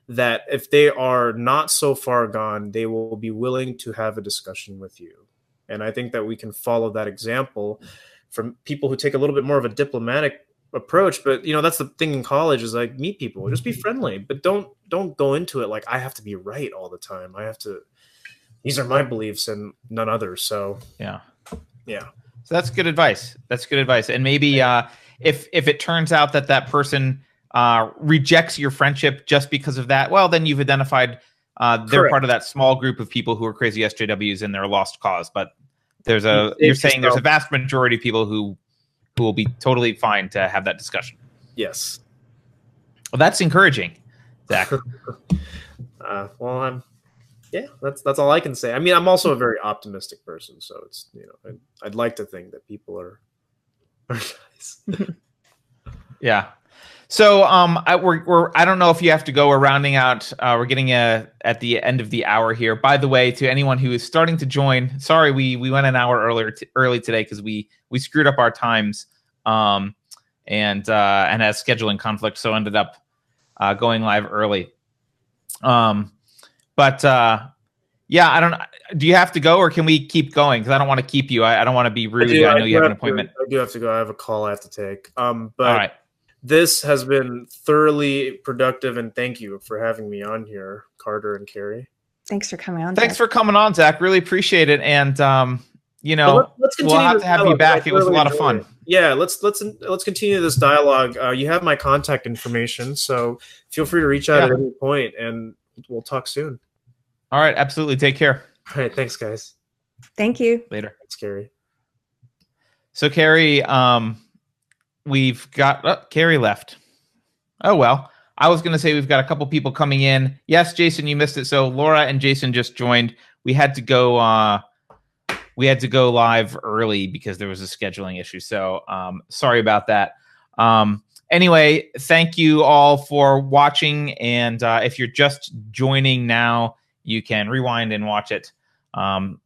that if they are not so far gone, they will be willing to have a discussion with you. And I think that we can follow that example from people who take a little bit more of a diplomatic approach but you know that's the thing in college is like meet people just be mm-hmm. friendly but don't don't go into it like i have to be right all the time i have to these are my beliefs and none others so yeah yeah so that's good advice that's good advice and maybe uh if if it turns out that that person uh rejects your friendship just because of that well then you've identified Uh, they're Correct. part of that small group of people who are crazy SJWs and they're a lost cause. But there's a You you're saying there's a vast majority of people who who will be totally fine to have that discussion. Yes. Well, that's encouraging, Zach. Uh, well, I'm. Yeah, that's that's all I can say. I mean, I'm also a very optimistic person, so it's you know, I'd, I'd like to think that people are are nice. Yeah. So um, I, we're, we're I don't know if you have to go. We're rounding out. Uh, we're getting a at the end of the hour here. By the way, to anyone who is starting to join, sorry we we went an hour earlier t- early today because we we screwed up our times. Um, and uh, and has scheduling conflict, so ended up uh, going live early. Um, but uh, yeah, I don't. Do you have to go, or can we keep going? Because I don't want to keep you. I, I don't want to be rude. I, know do you have an to- appointment. I do have to go. I have a call I have to take. Um, but All right. This has been thoroughly productive, and thank you for having me on here, Carter and Keri. Thanks for coming on. Thanks Zach. for coming on, Zach. Really appreciate it. And um, you know, But let's we'll have to have you back. It was a lot of fun. it. Yeah, let's let's let's continue this dialogue. Uh, you have my contact information, so feel free to reach out Yeah. at any point, and we'll talk soon. All right, absolutely. Take care. All right, thanks, guys. Thank you. Later. Thanks, Keri. So Keri, um, we've got oh, Keri left. Oh well. I was going to say we've got a couple people coming in. Yes, Jason, you missed it. So Laura and Jason just joined. We had to go. Uh, we had to go live early because there was a scheduling issue. So um, sorry about that. Um, anyway, thank you all for watching. And uh, if you're just joining now, you can rewind and watch it. Um,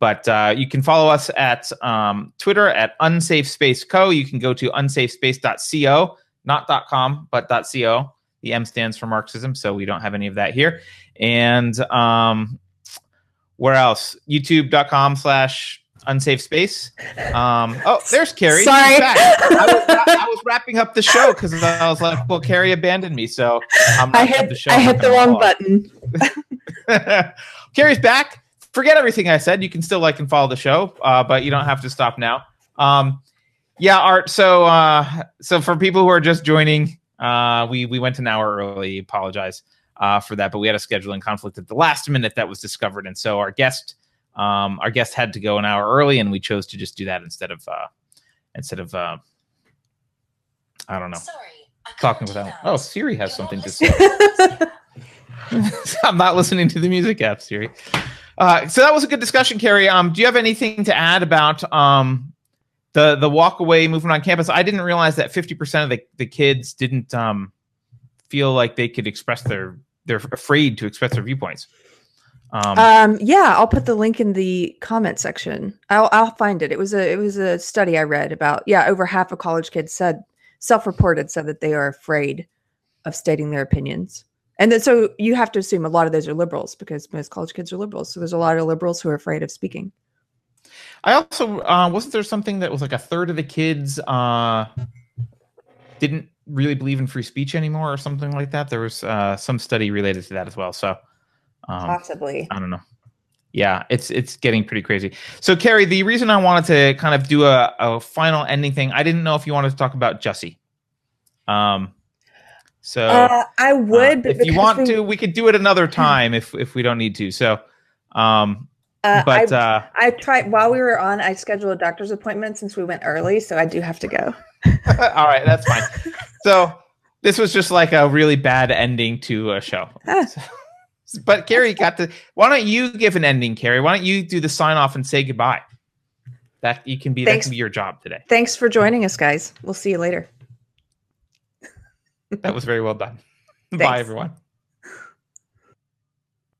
but uh, you can follow us at um, Twitter at Unsafe Space Co. You can go to unsafespace.co, not .com, but .co. The M stands for Marxism, so we don't have any of that here. And um, where else? YouTube.com slash unsafe space. Um, oh, there's Keri. Sorry. I was, I was wrapping up the show because I was like, well, Keri abandoned me, so I'm I hit the show. I hit the wrong button. Keri's back. Forget everything I said. You can still like and follow the show, uh, but you don't have to stop now. Um, yeah, Art. So, uh, so for people who are just joining, uh, we we went an hour early. Apologize uh, for that, but we had a scheduling conflict at the last minute that was discovered, and so our guest, um, our guest had to go an hour early, and we chose to just do that instead of uh, instead of uh, I don't know Sorry, I talking without. that. Oh, Siri has You're something to say. I'm not listening to the music app, Siri. Uh, so that was a good discussion, Keri. Um, do you have anything to add about um, the the Walkaway movement on campus? I didn't realize that 50% of the, the kids didn't um, feel like they could express their they're afraid to express their viewpoints. Um, um, yeah, I'll put the link in the comment section. I'll I'll find it. It was a it was a study I read about. Yeah, over half of college kids said self-reported said that they are afraid of stating their opinions. And then so you have to assume a lot of those are liberals because most college kids are liberals. So there's a lot of liberals who are afraid of speaking. I also uh, wasn't there something that was like a third of the kids uh, didn't really believe in free speech anymore, or something like that. There was uh, some study related to that as well. So um, Possibly. I don't know. Yeah, it's it's getting pretty crazy. So Keri, the reason I wanted to kind of do a, a final ending thing, I didn't know if you wanted to talk about Jussie. Um, so Uh, I would, uh, but if you want we- to, we could do it another time if if we don't need to. So, um, uh, but I, uh, I tried while we were on. I scheduled a doctor's appointment since we went early, so I do have to go. All right, that's fine. so this was just like a really bad ending to a show. Ah. but Keri got to. Why don't you give an ending, Keri? Why don't you do the sign off and say goodbye? That you can be. Thanks. That can be your job today. Thanks for joining us, guys. We'll see you later. That was very well done. Bye, everyone.